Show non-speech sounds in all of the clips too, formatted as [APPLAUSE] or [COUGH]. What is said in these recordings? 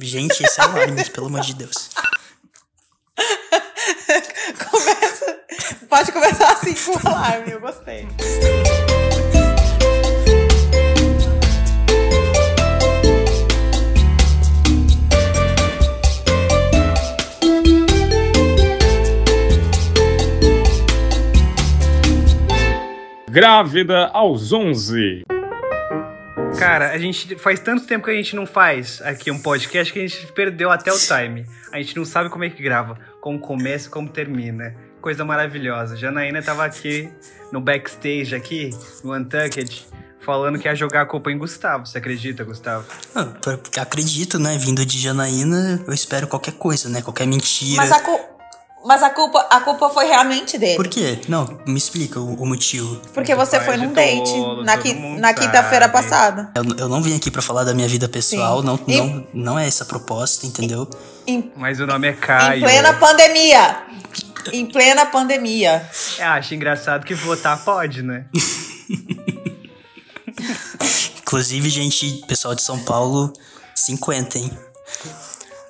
Gente, esse é alarme, pelo amor de Deus. [LAUGHS] Começa. Pode começar assim com o alarme, eu gostei. Grávida aos 11. Cara, a gente faz tanto tempo que a gente não faz aqui um podcast que a gente perdeu até o time. A gente não sabe como é que grava, como começa e como termina. Coisa maravilhosa. Janaína tava aqui no backstage aqui, no Untucked, falando que ia jogar a culpa em Gustavo. Você acredita, Gustavo? Ah, porque acredito, né? Vindo de Janaína, eu espero qualquer coisa, né? Qualquer mentira. Mas a, cu- mas a culpa, a culpa foi realmente dele. Por quê? Não, me explica o, o motivo. Porque você foi num date na, qui- na quinta-feira passada. Eu, eu não vim aqui pra falar da minha vida pessoal, Sim. não, E- não, não é essa a proposta, entendeu? Em, Mas o nome é em Caio. plena pandemia. Em plena pandemia. É, acho engraçado que votar pode, né? [LAUGHS] Inclusive, gente, pessoal de São Paulo, 50, hein?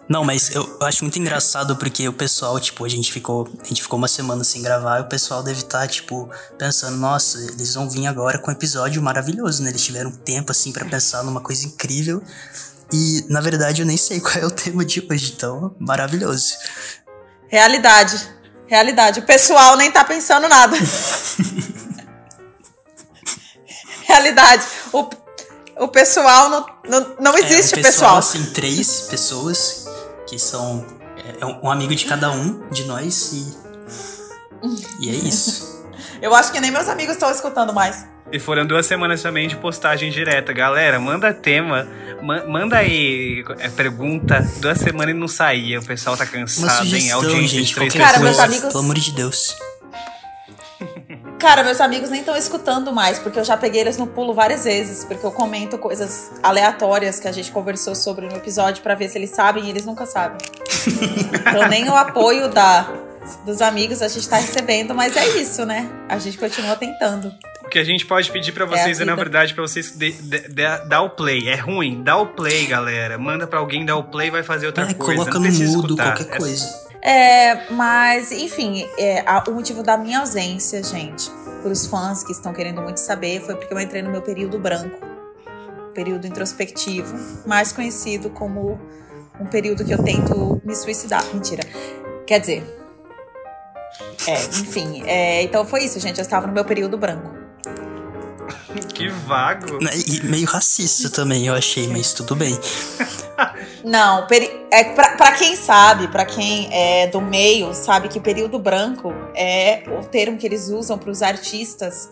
Não, mas eu acho muito engraçado porque o pessoal, tipo, a gente ficou, a gente ficou uma semana sem gravar e o pessoal deve estar, tipo, pensando, nossa, eles vão vir agora com um episódio maravilhoso, né? Eles tiveram tempo, assim, pra pensar numa coisa incrível. E, na verdade, eu nem sei [LAUGHS] qual é o tema de hoje, então, maravilhoso. Realidade. Realidade. O pessoal nem tá pensando nada. [LAUGHS] Realidade. O, o pessoal não, não, não existe é, o pessoal. assim, três pessoas que são é, um um amigo de cada um de nós e. E é isso. [LAUGHS] Eu acho que nem meus amigos estão escutando mais. E foram duas semanas também de postagem direta. Galera, manda tema, ma- manda aí é, pergunta. Duas semanas e não saía. O pessoal tá Uma cansado, hein? sugestão, Audiência gente, de três qualquer Cara, meus amigos- pelo amor de Deus. Cara, meus amigos nem estão escutando mais, porque eu já peguei eles no pulo várias vezes, porque eu comento coisas aleatórias que a gente conversou sobre no episódio pra ver se eles sabem e eles nunca sabem. [LAUGHS] então nem o apoio da, dos amigos a gente tá recebendo, mas é isso, né? A gente continua tentando. O que a gente pode pedir pra É vocês a é, na verdade, pra vocês de, de- de- dar o play. É ruim, dá o play, galera. Manda pra alguém dar o play vai fazer outra É, coisa. coloca não no mudo, escutar. qualquer É- coisa. É, mas, enfim, é, a- o motivo da minha ausência, gente, pros fãs que estão querendo muito saber, foi porque eu entrei no meu período branco. Período introspectivo, mais conhecido como um período que eu tento me suicidar. Mentira. Quer dizer. É, enfim. é, então foi isso, gente. Eu estava no meu período branco. Que vago. E meio racista também, eu achei, mas tudo bem. [LAUGHS] Não, peri é, pra, pra quem sabe, pra quem é do meio, sabe que período branco é o termo que eles usam para os artistas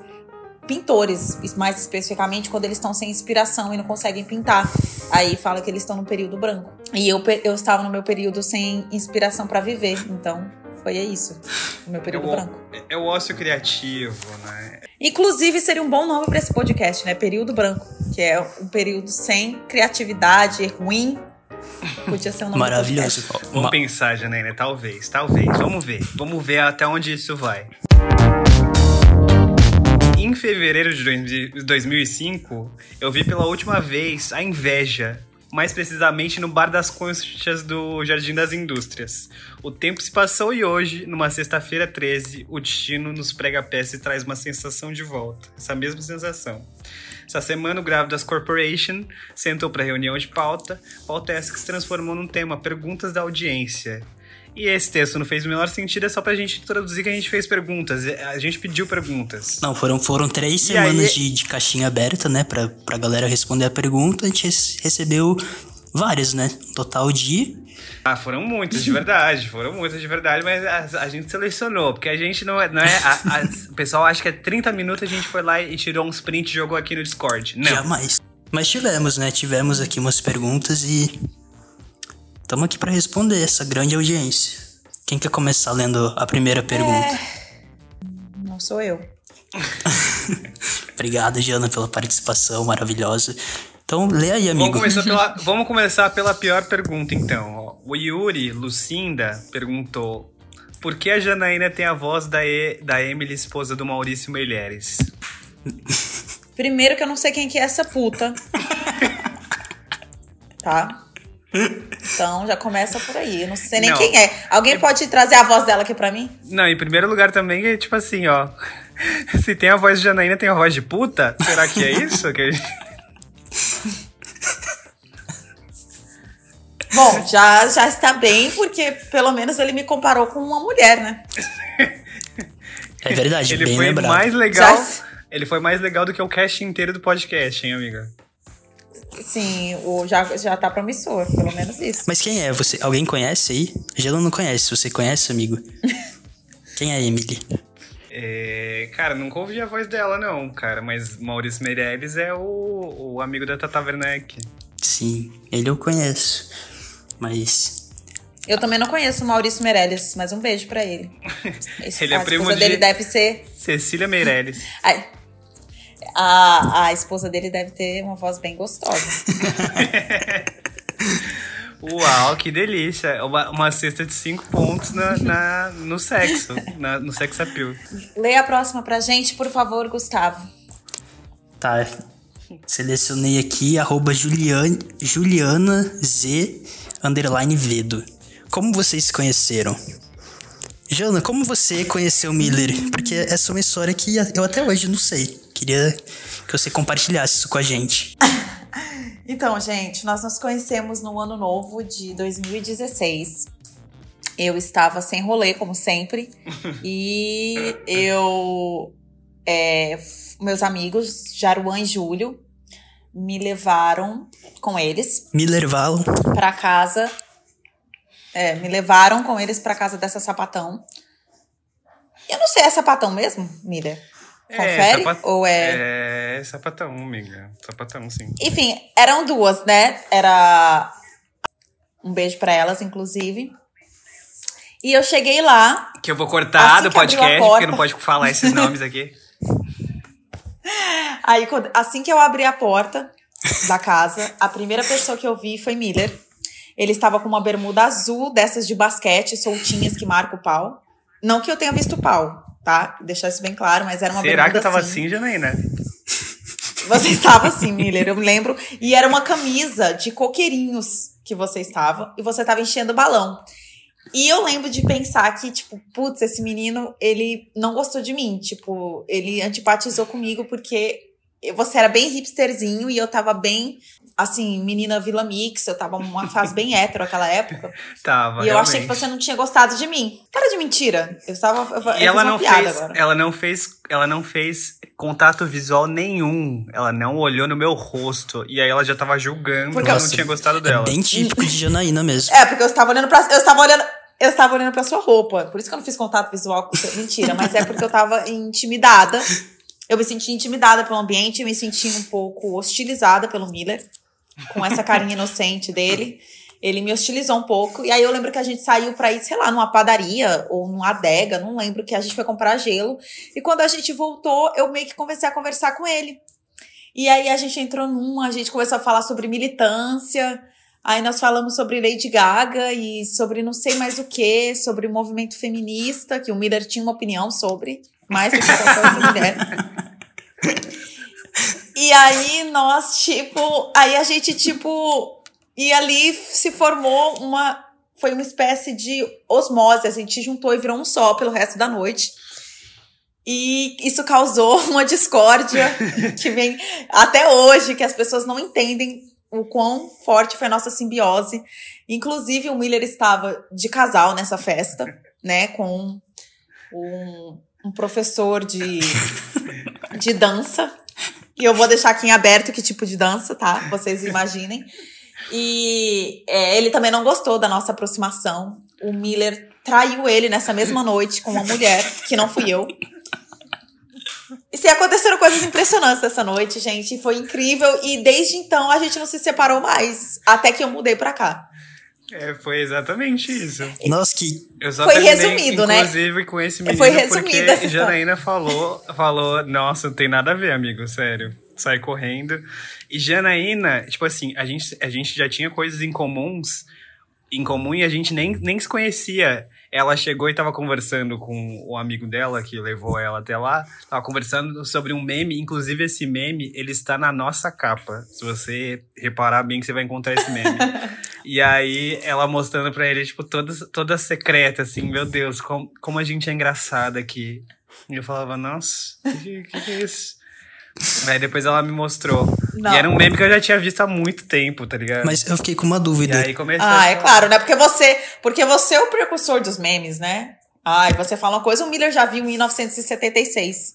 pintores, mais especificamente quando eles estão sem inspiração e não conseguem pintar. Aí fala que eles estão no período branco. E eu, eu estava no meu período sem inspiração pra viver, então foi isso, o meu É período o, branco. é o ócio criativo, né? Inclusive seria um bom nome pra esse podcast, né? Período branco, que é um período sem criatividade, ruim. Podia ser um nome Maravilhoso. Vamos Uma- pensar, Janaína. Talvez, talvez. Vamos ver. Vamos ver até onde isso vai. Em fevereiro de dois- 2005, eu vi pela última vez a inveja. Mais precisamente no Bar das Conchas do Jardim das Indústrias. O tempo se passou e hoje, numa sexta-feira 13, o destino nos prega a peça e traz uma sensação de volta. Essa mesma sensação. Essa semana, o Grávidas Corporation sentou para reunião de pauta, pauta essa que se transformou num tema Perguntas da Audiência. E esse texto não fez o menor sentido, é só pra gente introduzir que a gente fez perguntas. A gente pediu perguntas. Não, foram, foram três E semanas aí- de, de caixinha aberta, né? Pra, pra galera responder a pergunta. A gente rece- recebeu várias, né? Um Total de. Ah, foram muitas de verdade, foram muitas de verdade, mas a, a gente selecionou, porque a gente não é. Não é a- a- o pessoal acha que é 30 minutos a gente foi lá e tirou uns prints e jogou aqui no Discord. Não. Jamais. Mas tivemos, né? Tivemos aqui umas perguntas e. Estamos aqui pra responder essa grande audiência. Quem quer começar lendo a primeira pergunta? Não sou eu. [LAUGHS] Obrigado, Jana, pela participação maravilhosa. Então, lê aí, Vamos amigo. começar, pela, vamos começar pela pior pergunta, então. O Yuri Lucinda perguntou: Por que a Janaína tem a voz da, e, da Emily, esposa do Maurício Meirelles? Primeiro que eu não sei quem que é essa puta. [LAUGHS] tá? Então já começa por aí. Eu não sei nem Não. quem é. Alguém pode trazer a voz dela aqui pra mim? Não, em primeiro lugar também é tipo assim, ó. [LAUGHS] Se tem a voz de Janaína, tem a voz de puta? Será que é isso? Que a gente- Bom, [LAUGHS] já, já está bem, porque pelo menos ele me comparou com uma mulher, né? É verdade, Ele bem foi lembrado. mais legal. Já- Ele foi mais legal do que o cast inteiro do podcast, hein, amiga? Sim, o, já, já tá promissor, pelo menos isso. Mas quem é? Você, alguém conhece aí? Gelo não conhece. Você conhece, amigo? [LAUGHS] Quem é a Emily? É, cara, nunca ouvi a voz dela, não, cara. Mas Maurício Meirelles é o, o amigo da Tata Werneck. Sim, ele eu conheço. Mas. Eu também não conheço o Maurício Meirelles, mas um beijo pra ele. [LAUGHS] Esse- Ele é a primo esposa de- dele deve ser. Cecília Meirelles. [LAUGHS] Ai, A, a esposa dele deve ter uma voz bem gostosa. [LAUGHS] Uau, que delícia. Uma, uma cesta de cinco pontos na, na- no sexo, na- no sex appeal. Leia a próxima pra gente, por favor, Gustavo. Tá. Selecionei aqui arroba Juliane, Juliana Z underline Vedo. Como vocês se conheceram? Jana, como você conheceu o Miller? Porque essa é uma história que eu até hoje não sei. Queria que você compartilhasse isso com a gente. [LAUGHS] Então, gente, nós nos conhecemos no ano novo de 2016. Eu estava sem rolê, como sempre. [LAUGHS] e eu. é, meus amigos, Jaruan e Júlio, me levaram com eles Miller Valon. pra casa. É, me levaram com eles pra casa dessa sapatão. Eu não sei, é sapatão mesmo, Miller? Confere? sapat- Ou é... É sapatão, amiga. Sapatão, sim. Enfim, eram duas, né? Era. Um beijo pra elas, inclusive. E eu cheguei lá. Que eu vou cortar Assim do podcast, porta. porque não pode falar esses nomes aqui. [LAUGHS] Aí, quando- assim que eu abri a porta da casa, a primeira pessoa que eu vi foi Miller. Ele estava com uma bermuda azul, dessas de basquete, soltinhas que marca o pau. Não que eu tenha visto o pau, tá? Deixar isso bem claro, mas era uma Será bermuda que eu tava assim. assim, Janaína? Você estava assim, Miller, eu me lembro. E era uma camisa de coqueirinhos que você estava. E você estava enchendo o balão. E eu lembro de pensar que, tipo, putz, esse menino, ele não gostou de mim. Tipo, ele antipatizou comigo porque você era bem hipsterzinho e eu tava bem, assim, menina Vila Mix. Eu tava numa fase bem [LAUGHS] hétero naquela época. Tava. e eu achei que realmente. você não tinha gostado de mim. Para de mentira. Eu estava. Eu, eu E fiz ela uma não piada fez, agora. ela não fez, ela não fez contato visual nenhum. Ela não olhou no meu rosto e aí ela já tava julgando Porque que eu não tinha gostado É dela. bem típico de Janaína mesmo. É, porque eu estava olhando pra. Eu estava olhando. Eu estava olhando pra sua roupa. Por isso que eu não fiz contato visual com você. Mentira, mas é porque eu tava intimidada. Eu me senti intimidada pelo ambiente, me senti um pouco hostilizada pelo Miller, com essa carinha inocente dele. Ele me hostilizou um pouco. E aí eu lembro que a gente saiu pra ir, sei lá, numa padaria ou numa adega, não lembro, que a gente foi comprar gelo. E quando a gente voltou, eu meio que comecei a conversar com ele. E aí a gente entrou numa, a gente começou a falar sobre militância. Aí nós falamos sobre Lady Gaga e sobre não sei mais o que, sobre o movimento feminista, que o Miller tinha uma opinião sobre, mais do que qualquer outra [LAUGHS] mulher. E aí nós, tipo, aí a gente, tipo, e ali se formou uma, foi uma espécie de osmose, a gente juntou e virou um só pelo resto da noite. E isso causou [LAUGHS] uma discórdia que vem até hoje, que as pessoas não entendem o quão forte foi a nossa simbiose. Inclusive, o Miller estava de casal nessa festa, né, com um, um professor de, [LAUGHS] de dança. E eu vou deixar aqui em aberto que tipo de dança, tá? Vocês imaginem. E é, ele também não gostou da nossa aproximação. O Miller traiu ele nessa mesma noite com uma mulher, que não fui eu. E se aconteceram coisas impressionantes essa noite, gente. Foi incrível. E desde então a gente não se separou mais. Até que eu mudei pra cá. É, foi exatamente isso. Nossa, que. Eu só Foi terminei, resumido, né? Inclusive com esse menino Foi resumida porque essa. Janaína falou, falou, nossa, não tem nada a ver, amigo, sério. Sai correndo. E Janaína, tipo assim, a gente, a gente já tinha coisas em comuns, em comum e a gente nem, nem se conhecia. Ela chegou e tava conversando com o amigo dela, que levou ela até lá. Tava conversando sobre um meme. Inclusive, esse meme, ele está na nossa capa. Se você reparar bem que você vai encontrar esse meme. [LAUGHS] E aí, ela mostrando pra ele, tipo, toda, toda secreta, assim, meu Deus, como, como a gente é engraçada aqui. E eu falava, nossa, o que, que, que é isso? Aí depois ela me mostrou. Não. E era um meme que eu já tinha visto há muito tempo, tá ligado? Mas eu fiquei com uma E dúvida. aí comecei Ah, a é claro, né? Porque você, porque você é o precursor dos memes, né? Ai, você fala uma coisa, o Miller já viu em 1976.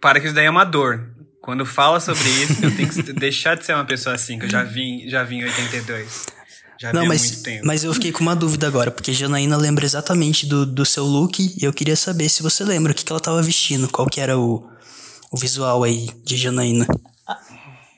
Para que isso daí é uma dor. Quando fala sobre isso, eu tenho que [LAUGHS] deixar de ser uma pessoa assim, que eu já vi, já vi em 82. Já Não, vi há mas, muito tempo. mas eu fiquei com uma dúvida agora, porque Janaína lembra exatamente do, do seu look e eu queria saber se você lembra o que, que ela tava vestindo, qual que era o, o visual aí de Janaína.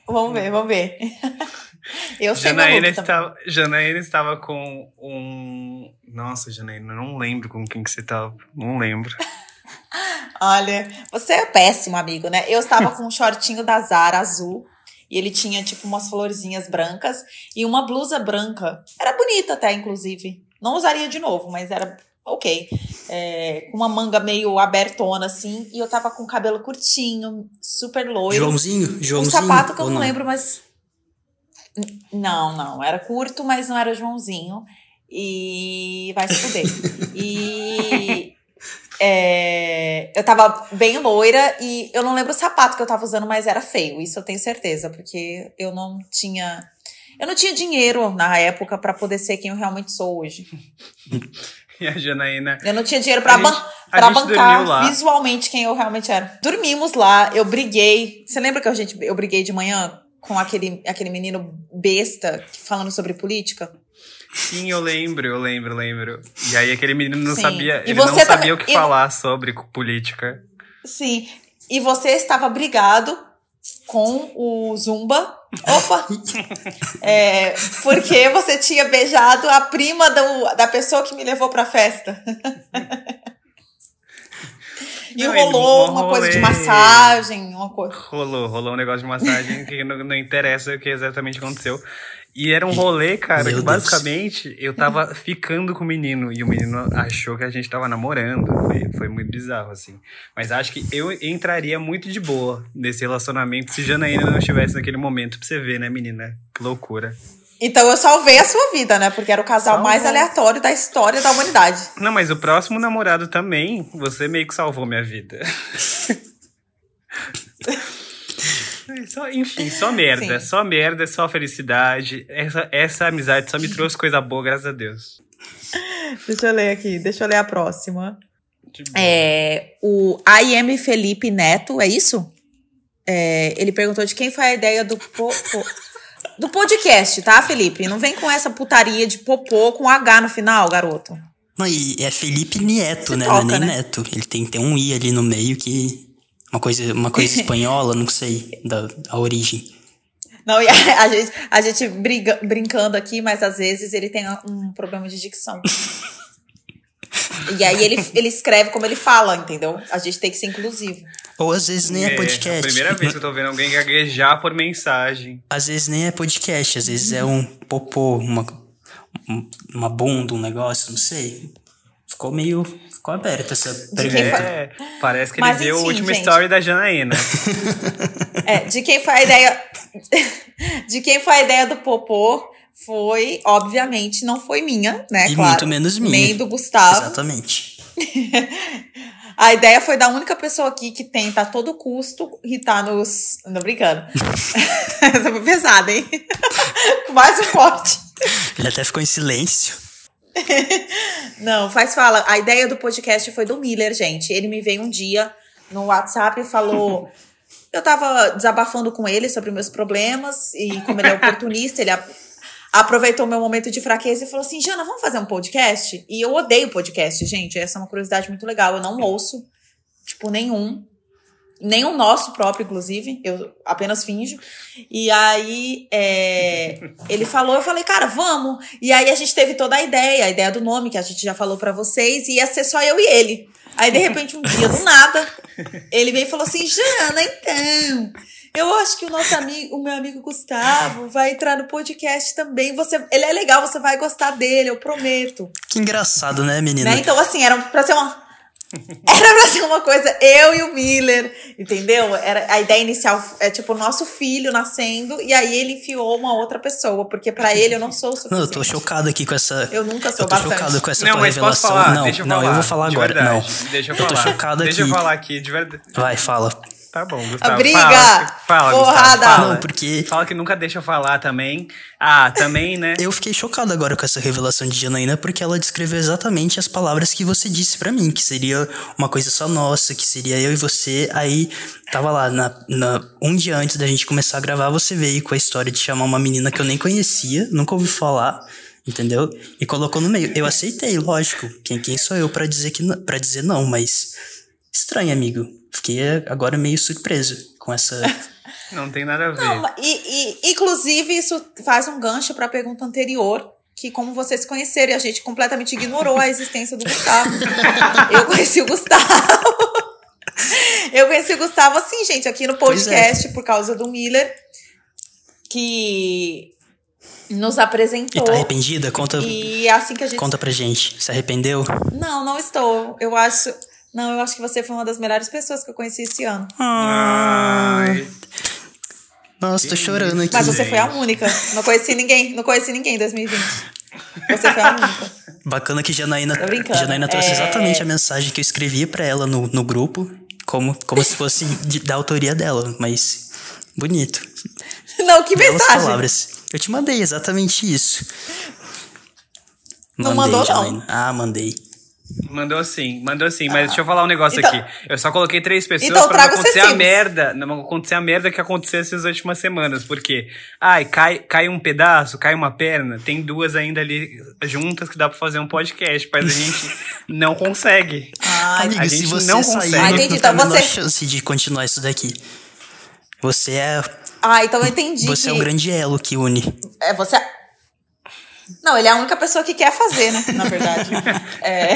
Vamos ver, vamos ver. [LAUGHS] Eu sei Janaína estava, Janaína estava com um. Nossa, Janaína, eu não lembro com quem que você tava. Não lembro. [LAUGHS] Olha, você é péssimo, amigo, né? Eu estava com um shortinho da Zara azul. E ele tinha, tipo, umas florzinhas brancas e uma blusa branca. Era bonita até, inclusive. Não usaria de novo, mas era ok. É, com uma manga meio abertona, assim. E eu tava com o cabelo curtinho, super loiro. Joãozinho? um Joãozinho? sapato que eu ou não, lembro, mas. Não, não. Era curto, mas não era Joãozinho. E vai se fuder. [LAUGHS] e. é, eu tava bem loira e eu não lembro o sapato que eu tava usando, mas era feio. Isso eu tenho certeza, porque eu não tinha. Eu não tinha dinheiro na época pra poder ser quem eu realmente sou hoje. [LAUGHS] E a Janaína. Eu não tinha dinheiro pra, A gente- ban bancar visualmente quem eu realmente era. Dormimos lá, eu briguei. Você lembra que a gente, eu briguei de manhã com aquele, aquele menino besta falando sobre política? Sim, eu lembro, eu lembro, eu lembro. E aí aquele menino não Sim. sabia. Ele não sabia também- o que e- falar sobre política. Sim. E você estava brigado com o Zumba. Opa! É, porque você tinha beijado a prima do, da pessoa que me levou pra festa. E Não, rolou uma coisa de massagem, uma coisa. Rolou, rolou um negócio de massagem que não, não interessa o que exatamente aconteceu. E era um rolê, cara, Meu que Deus. basicamente eu tava ficando com o menino e o menino achou que a gente tava namorando. Foi, foi muito bizarro, assim. Mas acho que eu entraria muito de boa nesse relacionamento se Janaína não estivesse naquele momento. Pra você ver, né, menina? Que loucura. Então eu salvei a sua vida, né? Porque era o casal Salvou. mais aleatório da história da humanidade. Não, mas o próximo namorado também, você meio que salvou minha vida. [LAUGHS] Só, enfim, só merda, Sim. só merda, só felicidade. Essa, essa amizade só me trouxe coisa boa, graças a Deus. Deixa eu ler aqui, deixa eu ler a próxima. É, o IM Felipe Neto, é isso? É, ele perguntou de quem foi a ideia do po- po- do podcast, tá, Felipe? Não vem com essa putaria de popô com H no final, garoto. Não, e é Felipe Nieto, né? toca, não é nem né? Neto. Ele tem, tem um I ali no meio que. Uma coisa, uma coisa [LAUGHS] espanhola, não sei, da a origem. Não, e [LAUGHS] a, a gente, a gente briga- brincando aqui, mas às vezes ele tem um problema de dicção. [LAUGHS] e aí ele, ele escreve como ele fala, entendeu? A gente tem que ser inclusivo. Ou às vezes nem é, a podcast. primeira vez que eu tô vendo alguém gaguejar por mensagem. Às vezes nem é podcast, às vezes é um popô, uma, um- uma bunda, um negócio, não sei. Ficou meio. Ficou aberta essa pergunta. É, parece que Mas ele viu o enfim, último gente. story da Janaína. É, de quem foi a ideia. [LAUGHS] de quem foi a ideia do Popô foi, obviamente, não foi minha, né? E claro, muito menos minha. Nem do Gustavo. Exatamente. [LAUGHS] A ideia foi da única pessoa aqui que tenta a todo custo irritar nos. Não brincando. [LAUGHS] Essa foi pesada, hein? [LAUGHS] Mais um forte. Ele até ficou em silêncio. Não, faz fala. A ideia do podcast foi do Miller, gente. Ele me veio um dia no WhatsApp e falou. Eu tava desabafando com ele sobre meus problemas e como ele é oportunista, ele aproveitou meu momento de fraqueza e falou assim: Jana, vamos fazer um podcast? E eu odeio podcast, gente. Essa é uma curiosidade muito legal. Eu não ouço, tipo, nenhum. Nenhum nosso próprio, inclusive. Eu apenas finjo. E aí, é, [LAUGHS] ele falou, eu falei, cara, vamos. E aí a gente teve toda a ideia, a ideia do nome, que a gente já falou pra vocês, e ia ser só eu e ele. Aí, de repente, um dia, do nada, [LAUGHS] ele veio e falou assim, Jana, então, eu acho que o nosso amigo, o meu amigo Gustavo vai entrar no podcast também. Você, ele é legal, você vai gostar dele, eu prometo. Que engraçado, né, menina? Né? Então, assim, era pra ser uma, [LAUGHS] Era pra ser uma coisa, eu e o Miller, entendeu? Era a ideia inicial é tipo o nosso filho nascendo e aí ele enfiou uma outra pessoa, porque pra ele eu não sou o suficiente. [LAUGHS] Não, eu tô chocado aqui com essa. Eu nunca sou Eu tô bastante. chocado com essa Não, tua mas posso revelação. falar? não, Deixa eu não, falar. eu vou falar de agora. verdade. Não. Deixa eu Eu tô falar. chocado Deixa eu aqui. falar aqui, de verdade. Vai, fala. Tá bom, Gustavo. briga! Fala, fala Porrada! Gustavo, fala. Não, porque- Fala que nunca deixa eu falar também. Ah, também, né? [LAUGHS] Eu fiquei chocado agora com essa revelação de Janaína, porque ela descreveu exatamente as palavras que você disse pra mim, que seria uma coisa só nossa, que seria eu e você. Aí tava lá, na, na- um dia antes da gente começar a gravar, você veio com a história de chamar uma menina que eu nem conhecia, nunca ouvi falar. Entendeu? E colocou no meio. Eu aceitei, lógico. Quem, quem sou eu pra dizer que para dizer não, mas estranho, amigo. Fiquei agora meio surpreso com essa [LAUGHS] Não tem nada a ver. Não, e, e, inclusive, isso faz um gancho pra pergunta anterior, que como vocês se conheceram, e a gente completamente ignorou a existência do Gustavo. [LAUGHS] Eu conheci o Gustavo. Eu conheci o Gustavo assim, gente, aqui no é. podcast, por causa do Miller, que nos E apresentou. tá arrependida? Conta, E é assim que a gente. conta pra gente. Se arrependeu? Não, não estou. Eu acho. Não, eu acho que você foi uma das melhores pessoas que eu conheci esse ano. Ai. Nossa, tô chorando aqui. Mas você foi a única. Não conheci ninguém. Não conheci ninguém em 2020. Você foi a única. Bacana que Janaína. Janaína trouxe É. exatamente a mensagem que eu escrevi pra ela no, no grupo, como, como se fosse de- da autoria dela, mas bonito. Não, que Belas mensagem. palavras. Eu te mandei exatamente isso. Não Mandei, mandou, não. Ah, mandei. Mandou sim, mandou sim, mas deixa eu falar um negócio Então- aqui. Eu só coloquei três pessoas Então pra não acontecer a merda, não acontecer a merda que aconteceu essas últimas semanas, porque, ai, cai, cai um pedaço, cai uma perna, tem duas ainda ali juntas que dá pra fazer um podcast, mas a [LAUGHS] gente não consegue. Ai, Amigo, a se gente você não sair, consegue. Ah, não entendi. Então você- chance de continuar isso daqui. Você é, Ah, então eu entendi você que... é o grande elo que une. É, você... Não, ele é a única pessoa que quer fazer, né? Na verdade. [LAUGHS] É.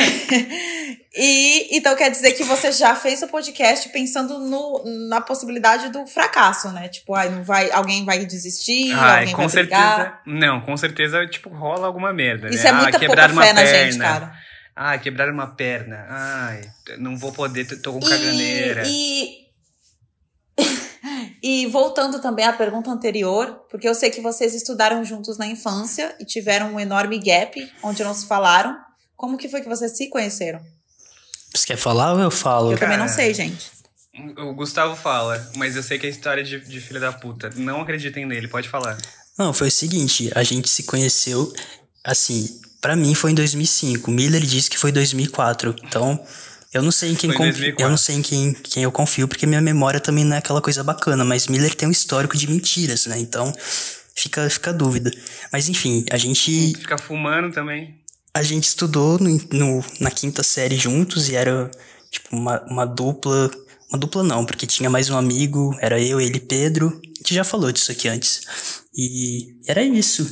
E então quer dizer que você já fez o podcast pensando no, na possibilidade do fracasso, né? Tipo, ai, não vai, alguém vai desistir, Ai, alguém com vai certeza. brigar. Não, com certeza, tipo, rola alguma merda. Isso né? é muita ah, pouca fé na perna. gente, cara. Ai, quebraram uma perna. Ai, não vou poder, tô com caganeira. e, e voltando também à pergunta anterior, porque eu sei que vocês estudaram juntos na infância e tiveram um enorme gap onde não se falaram. Como que foi que vocês se conheceram? Você quer falar ou eu falo? Eu também não Cara. sei, gente. O Gustavo fala, mas eu sei que é história de, de filho da puta. Não acreditem nele, pode falar. Não, foi o seguinte, a gente se conheceu, assim, pra mim foi em 2005. Miller disse que foi 2004. Então, eu não sei em quem confio, 2004. eu não sei em quem, quem eu confio, porque minha memória também não é aquela coisa bacana, mas Miller tem um histórico de mentiras, né? Então, fica fica a dúvida. Mas enfim, a gente Fica fumando também. a gente estudou no, no- na quinta série juntos e era tipo uma, uma dupla. Uma dupla não, porque tinha mais um amigo, era eu, ele e Pedro. A gente já falou disso aqui antes. E era isso.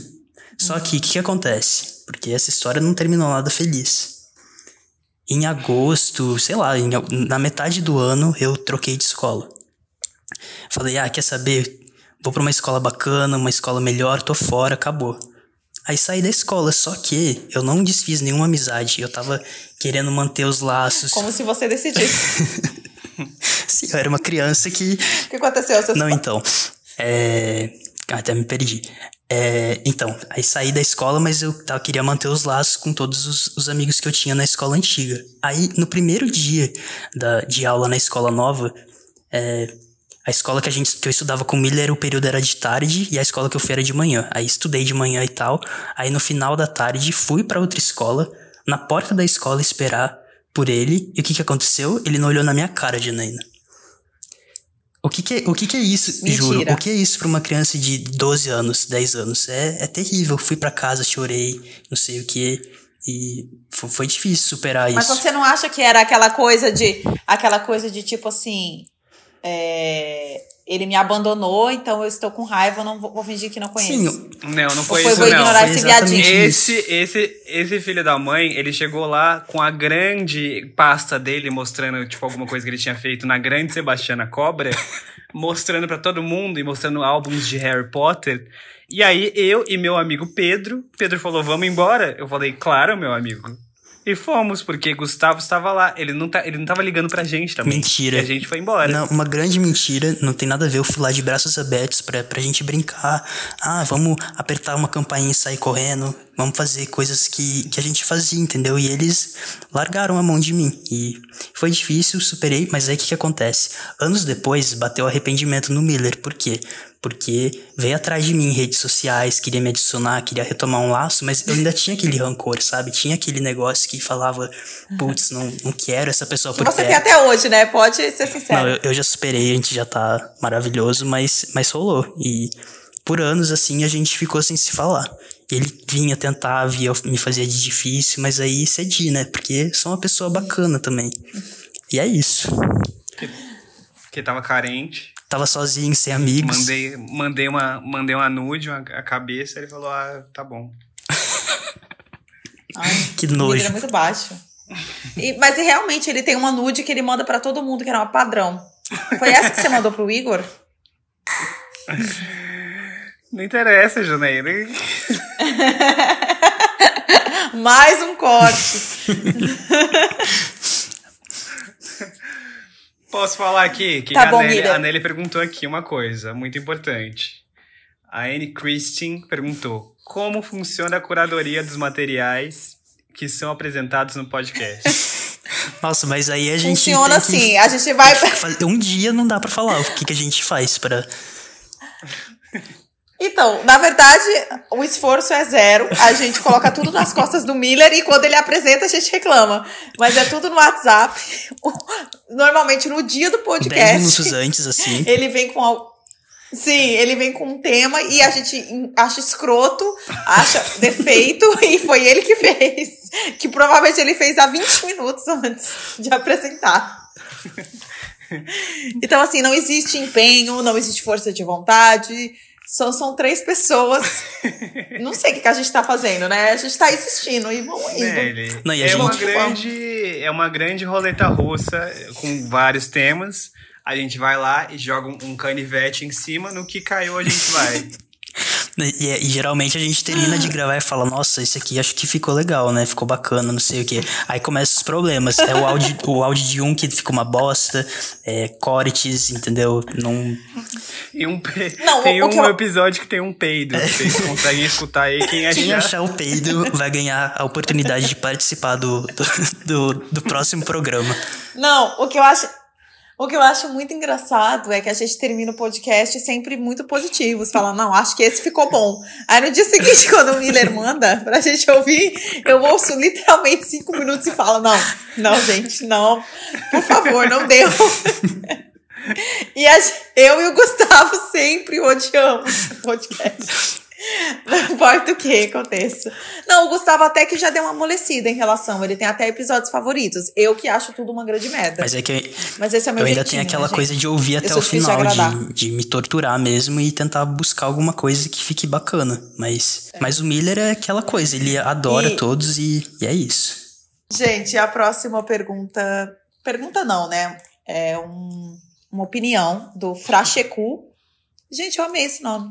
Só que o que, que acontece? Porque essa história não terminou nada feliz. Em agosto, sei lá, em na metade do ano eu troquei de escola. Falei, ah, quer saber? Vou pra uma escola bacana, uma escola melhor, tô fora, acabou. Aí saí da escola, só que eu não desfiz nenhuma amizade. Eu tava querendo manter os laços. Como se você decidisse. [LAUGHS] Sim, eu era uma criança que. o que aconteceu? Seus Não, então. É. Até me perdi. É, então, aí saí da escola, mas eu tava, queria manter os laços com todos os, os amigos que eu tinha na escola antiga. Aí, no primeiro dia da, de aula na escola nova, é, a escola que a gente que eu estudava com o Miller, o período era de tarde e a escola que eu fui era de manhã. Aí estudei de manhã e tal. Aí no final da tarde fui pra outra escola, na porta da escola esperar por ele. E o que que aconteceu? Ele não olhou na minha cara, Janaína. O que que é, o que que é isso, Mentira. juro? O que é isso pra uma criança de 12 anos, 10 anos? É, é terrível. Fui pra casa, chorei, não sei o que. E fo- foi difícil superar Mas isso. você não acha que era aquela coisa de. Aquela coisa de tipo assim. é, ele me abandonou, então eu estou com raiva, eu não vou, vou fingir que não conheço. Sim, Não, não foi, foi- isso vou não. ignorar Foi esse viadinho. Esse, esse, esse filho da mãe, ele chegou lá com a grande pasta dele, mostrando, tipo, alguma coisa que ele tinha feito na grande Sebastiana Cobra, [LAUGHS] mostrando pra todo mundo e mostrando álbuns de Harry Potter. E aí, eu e meu amigo Pedro, Pedro falou, vamos embora? Eu falei, claro, meu amigo. E fomos, porque Gustavo estava lá. Ele não, tá, ele não tava ligando pra gente também. Mentira. E a gente foi embora. Não, uma grande mentira, não tem nada a ver. Eu fui lá de braços abertos pra, pra gente brincar. Ah, vamos apertar uma campainha e sair correndo. Vamos fazer coisas que, que a gente fazia, entendeu? E eles largaram a mão de mim. E foi difícil, superei, mas aí o que, que acontece? Anos depois, bateu arrependimento no Miller. Por quê? Porque veio atrás de mim em redes sociais, queria me adicionar, queria retomar um laço, mas eu ainda tinha aquele rancor, sabe? Tinha aquele negócio que falava, putz, não, não quero essa pessoa Que por você perto. tem até hoje, né? Pode ser sincero. Não, eu, eu já superei, a gente já tá maravilhoso, mas, mas rolou. E por anos, assim, a gente ficou sem se falar. Ele vinha tentar, via, me fazia de difícil, mas aí cedi, né? Porque sou uma pessoa bacana também. E é isso. Porque tava carente. Tava sozinho, sem amigos. Mandei, mandei, uma, mandei uma nude, uma, a cabeça, ele falou, ah, tá bom. [LAUGHS] Ai, Que nível nojo. é muito baixo. E- mas e realmente ele tem uma nude que ele manda pra todo mundo, que era uma padrão. Foi essa que você mandou pro Igor? Não interessa, Janeiro. [LAUGHS] Mais um corte. [LAUGHS] Posso falar aqui? Que Tá a, bom, Nelly, a Nelly perguntou aqui uma coisa muito importante. A Anne Christine perguntou: Como funciona a curadoria dos materiais que são apresentados no podcast? [LAUGHS] Nossa, mas aí a gente. Funciona tem que assim. A gente vai. [LAUGHS] fazer- Um dia não dá pra falar o que, que a gente faz pra. Então, na verdade, o esforço é zero. A gente coloca tudo nas costas do Miller e quando ele apresenta, a gente reclama. Mas é tudo no WhatsApp. [LAUGHS] Normalmente no dia do 10 podcast. minutos antes, assim. Ele vem com. Sim, ele vem com um tema e a gente acha escroto, acha [LAUGHS] defeito, e foi ele que fez. Que provavelmente ele fez há 20 minutos antes de apresentar. [LAUGHS] Então, assim, não existe empenho, não existe força de vontade. Só são três pessoas. Não sei o que, que a gente tá fazendo, né? A gente tá existindo e vamos indo. Nelly, Não, e a é, gente- uma grande, é uma grande roleta russa com vários temas. A gente vai lá e joga um, um canivete em cima, no que caiu a gente vai. [LAUGHS] E, e geralmente a gente termina de gravar e fala, nossa, esse aqui acho que ficou legal, né? Ficou bacana, não sei o quê. Aí começam os problemas. É o áudio, o áudio de um que fica uma bosta, é, cortes, entendeu? Não. E um pe- Não, tem um eu- episódio que tem um peido. Vocês conseguem escutar aí quem Quem achar. achar o peido vai ganhar a oportunidade de participar do, do, do, do próximo programa. Não, o que eu acho. O que eu acho muito engraçado é que a gente termina o podcast sempre muito positivos, falando, não, acho que esse ficou bom. Aí no dia seguinte, [LAUGHS] quando o Miller manda pra gente ouvir, eu ouço literalmente cinco minutos e falo, não, não, gente, não, por favor, não deu. [LAUGHS] E a eu e o Gustavo sempre odiamos o podcast. Não importa o que aconteça. Não, o Gustavo até que já deu uma amolecida em relação. Ele tem até episódios favoritos. Eu que acho tudo uma grande merda. Mas é que eu, Mas esse é meu eu ainda tenho aquela né, coisa gente? de ouvir até sou o final, de, de me torturar mesmo e tentar buscar alguma coisa que fique bacana. Mas, mas o Miller é aquela coisa, ele adora E- todos e, e é isso. Gente, a próxima pergunta. Pergunta não, né? É um- uma opinião do Frachecu. Gente, eu amei esse nome.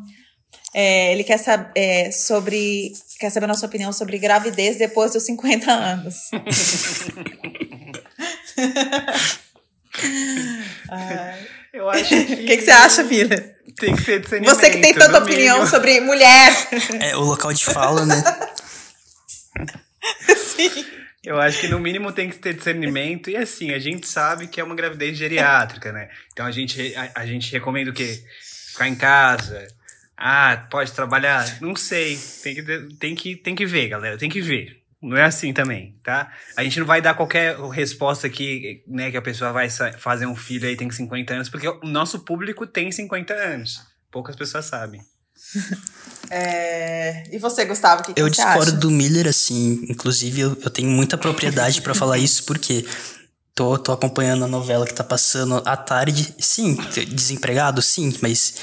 É, ele quer saber sobre. Quer saber a nossa opinião sobre gravidez depois dos 50 anos. [LAUGHS] Eu acho que. O que, que você acha, Miller? Tem que ter discernimento. Você que tem tanta opinião mínimo. [LAUGHS] sobre mulher. É o local de fala, né? [LAUGHS] Sim. Eu acho que no mínimo tem que ter discernimento. E assim, a gente sabe que é uma gravidez geriátrica, né? Então a gente, a, a gente recomenda o quê? Ficar em casa. Ah, pode trabalhar? Não sei. Tem que, tem, que, tem que ver, galera. Tem que ver. Não é assim também, tá? A gente não vai dar qualquer resposta aqui, né? Que a pessoa vai fazer um filho aí tem 50 anos, porque o nosso público tem 50 anos. Poucas pessoas sabem. [LAUGHS] É, E você, Gustavo, o que, que Eu você discordo acha? do Miller, assim. Inclusive, eu, eu tenho muita propriedade pra falar isso, porque tô, tô acompanhando a novela que tá passando à tarde. Sim, desempregado, sim, mas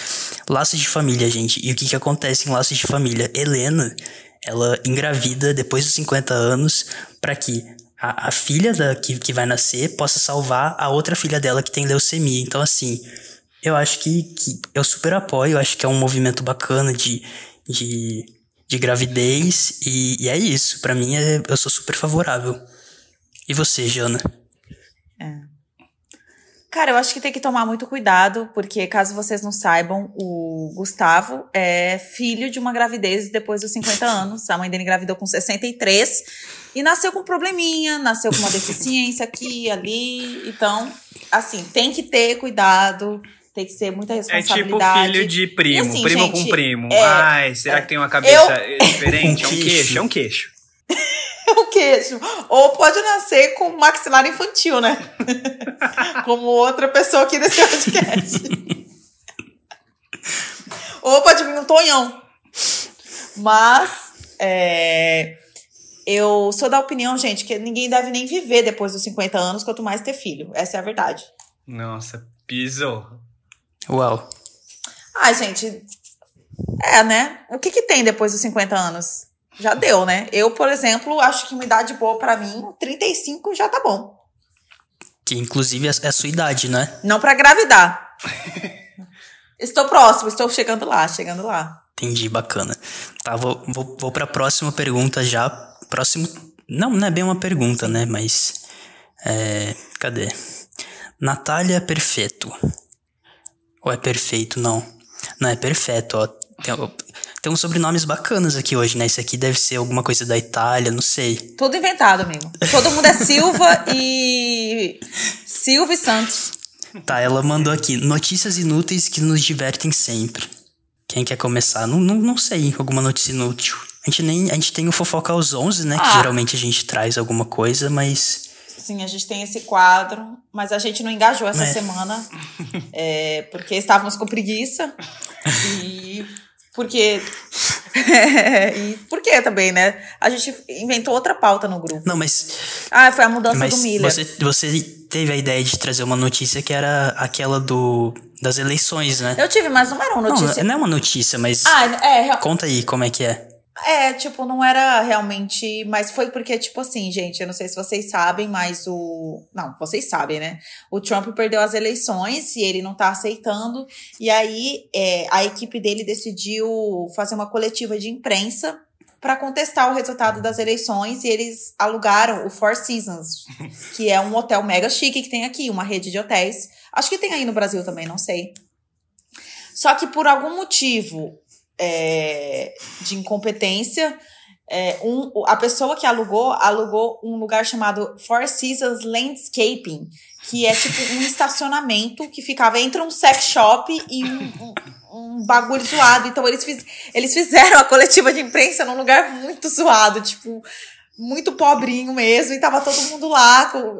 laços de família, gente. E o que que acontece em laços de família? Helena, ela engravida depois dos 50 anos pra que a, a filha da, que, que vai nascer possa salvar a outra filha dela que tem leucemia. Então, assim, eu acho que, que eu super apoio, eu acho que é um movimento bacana de, de, de gravidez e, e é isso. Pra mim, é, eu sou super favorável. E você, Jana? Cara, eu acho que tem que tomar muito cuidado, porque caso vocês não saibam, o Gustavo é filho de uma gravidez depois dos 50 anos. A mãe dele engravidou com 63 e nasceu com um probleminha, nasceu com uma deficiência aqui, ali. Então, assim, tem que ter cuidado, tem que ser muita É tipo responsabilidade. filho de primo, E assim, primo gente, com primo. é, Ai, será é, que tem uma cabeça diferente? É um [LAUGHS] queixo, é um queixo. [LAUGHS] o queixo. Ou pode nascer com maxilar infantil, né? [LAUGHS] Como outra pessoa aqui desse podcast. [LAUGHS] Ou pode vir um tonhão. Mas é, eu sou da opinião, gente, que ninguém deve nem viver depois dos 50 anos, quanto mais ter filho. Essa é a verdade. Nossa, pisou. Uau. Ai, gente. É, né? O que, que tem depois dos 50 anos? Já deu, né? Eu, por exemplo, acho que uma idade boa pra mim, 35 já tá bom. Que inclusive é a sua idade, né? Não pra engravidar. estou próximo, estou chegando lá, chegando lá. Entendi, bacana. Tá, vou, vou, vou pra próxima pergunta já. Próximo. Não, não é bem uma pergunta, né? Mas. É. Cadê? Natália Perfeito. Ou é perfeito? Não. Não, é perfeito, ó. Tem, uns sobrenomes bacanas aqui hoje, né? Esse aqui deve ser alguma coisa da Itália, não sei. Tudo inventado, amigo. Todo mundo é Silva e. Silva e Santos. Tá, ela mandou aqui. Notícias inúteis que nos divertem sempre. Quem quer começar? Não, não, não sei, alguma notícia inútil. A gente, nem, a gente tem o Fofoca aos 11, né? Que Ah. geralmente a gente traz alguma coisa, mas... Sim, a gente tem esse quadro, mas a gente não engajou essa É. semana. é, porque estávamos com preguiça. E. [LAUGHS] Porque. e [LAUGHS] por que também, né? A gente inventou outra pauta no grupo. Não, mas, Ah, foi a mudança mas do Miller. você, você teve a ideia de trazer uma notícia que era aquela do das eleições, né? Eu tive, mas não era uma Não, notícia. não é uma notícia, mas Ah, é, real- conta aí como é que é. É, tipo, não era realmente. Mas foi porque, tipo assim, gente, eu não sei se vocês sabem, mas o. Não, vocês sabem, né? O Trump perdeu as eleições e ele não tá aceitando. E aí é, a equipe dele decidiu fazer uma coletiva de imprensa para contestar o resultado das eleições e eles alugaram o Four Seasons, [LAUGHS] que é um hotel mega chique que tem aqui, uma rede de hotéis. Acho que tem aí no Brasil também, não sei. Só que por algum motivo é, de incompetência, é, um, a pessoa que alugou, alugou um lugar chamado Four Seasons Landscaping, que é tipo um [LAUGHS] estacionamento que ficava entre um sex shop e um, um- um bagulho zoado. Então eles, fiz, eles fizeram a coletiva de imprensa num lugar muito zoado, tipo, muito pobrinho mesmo, e tava todo mundo lá, com,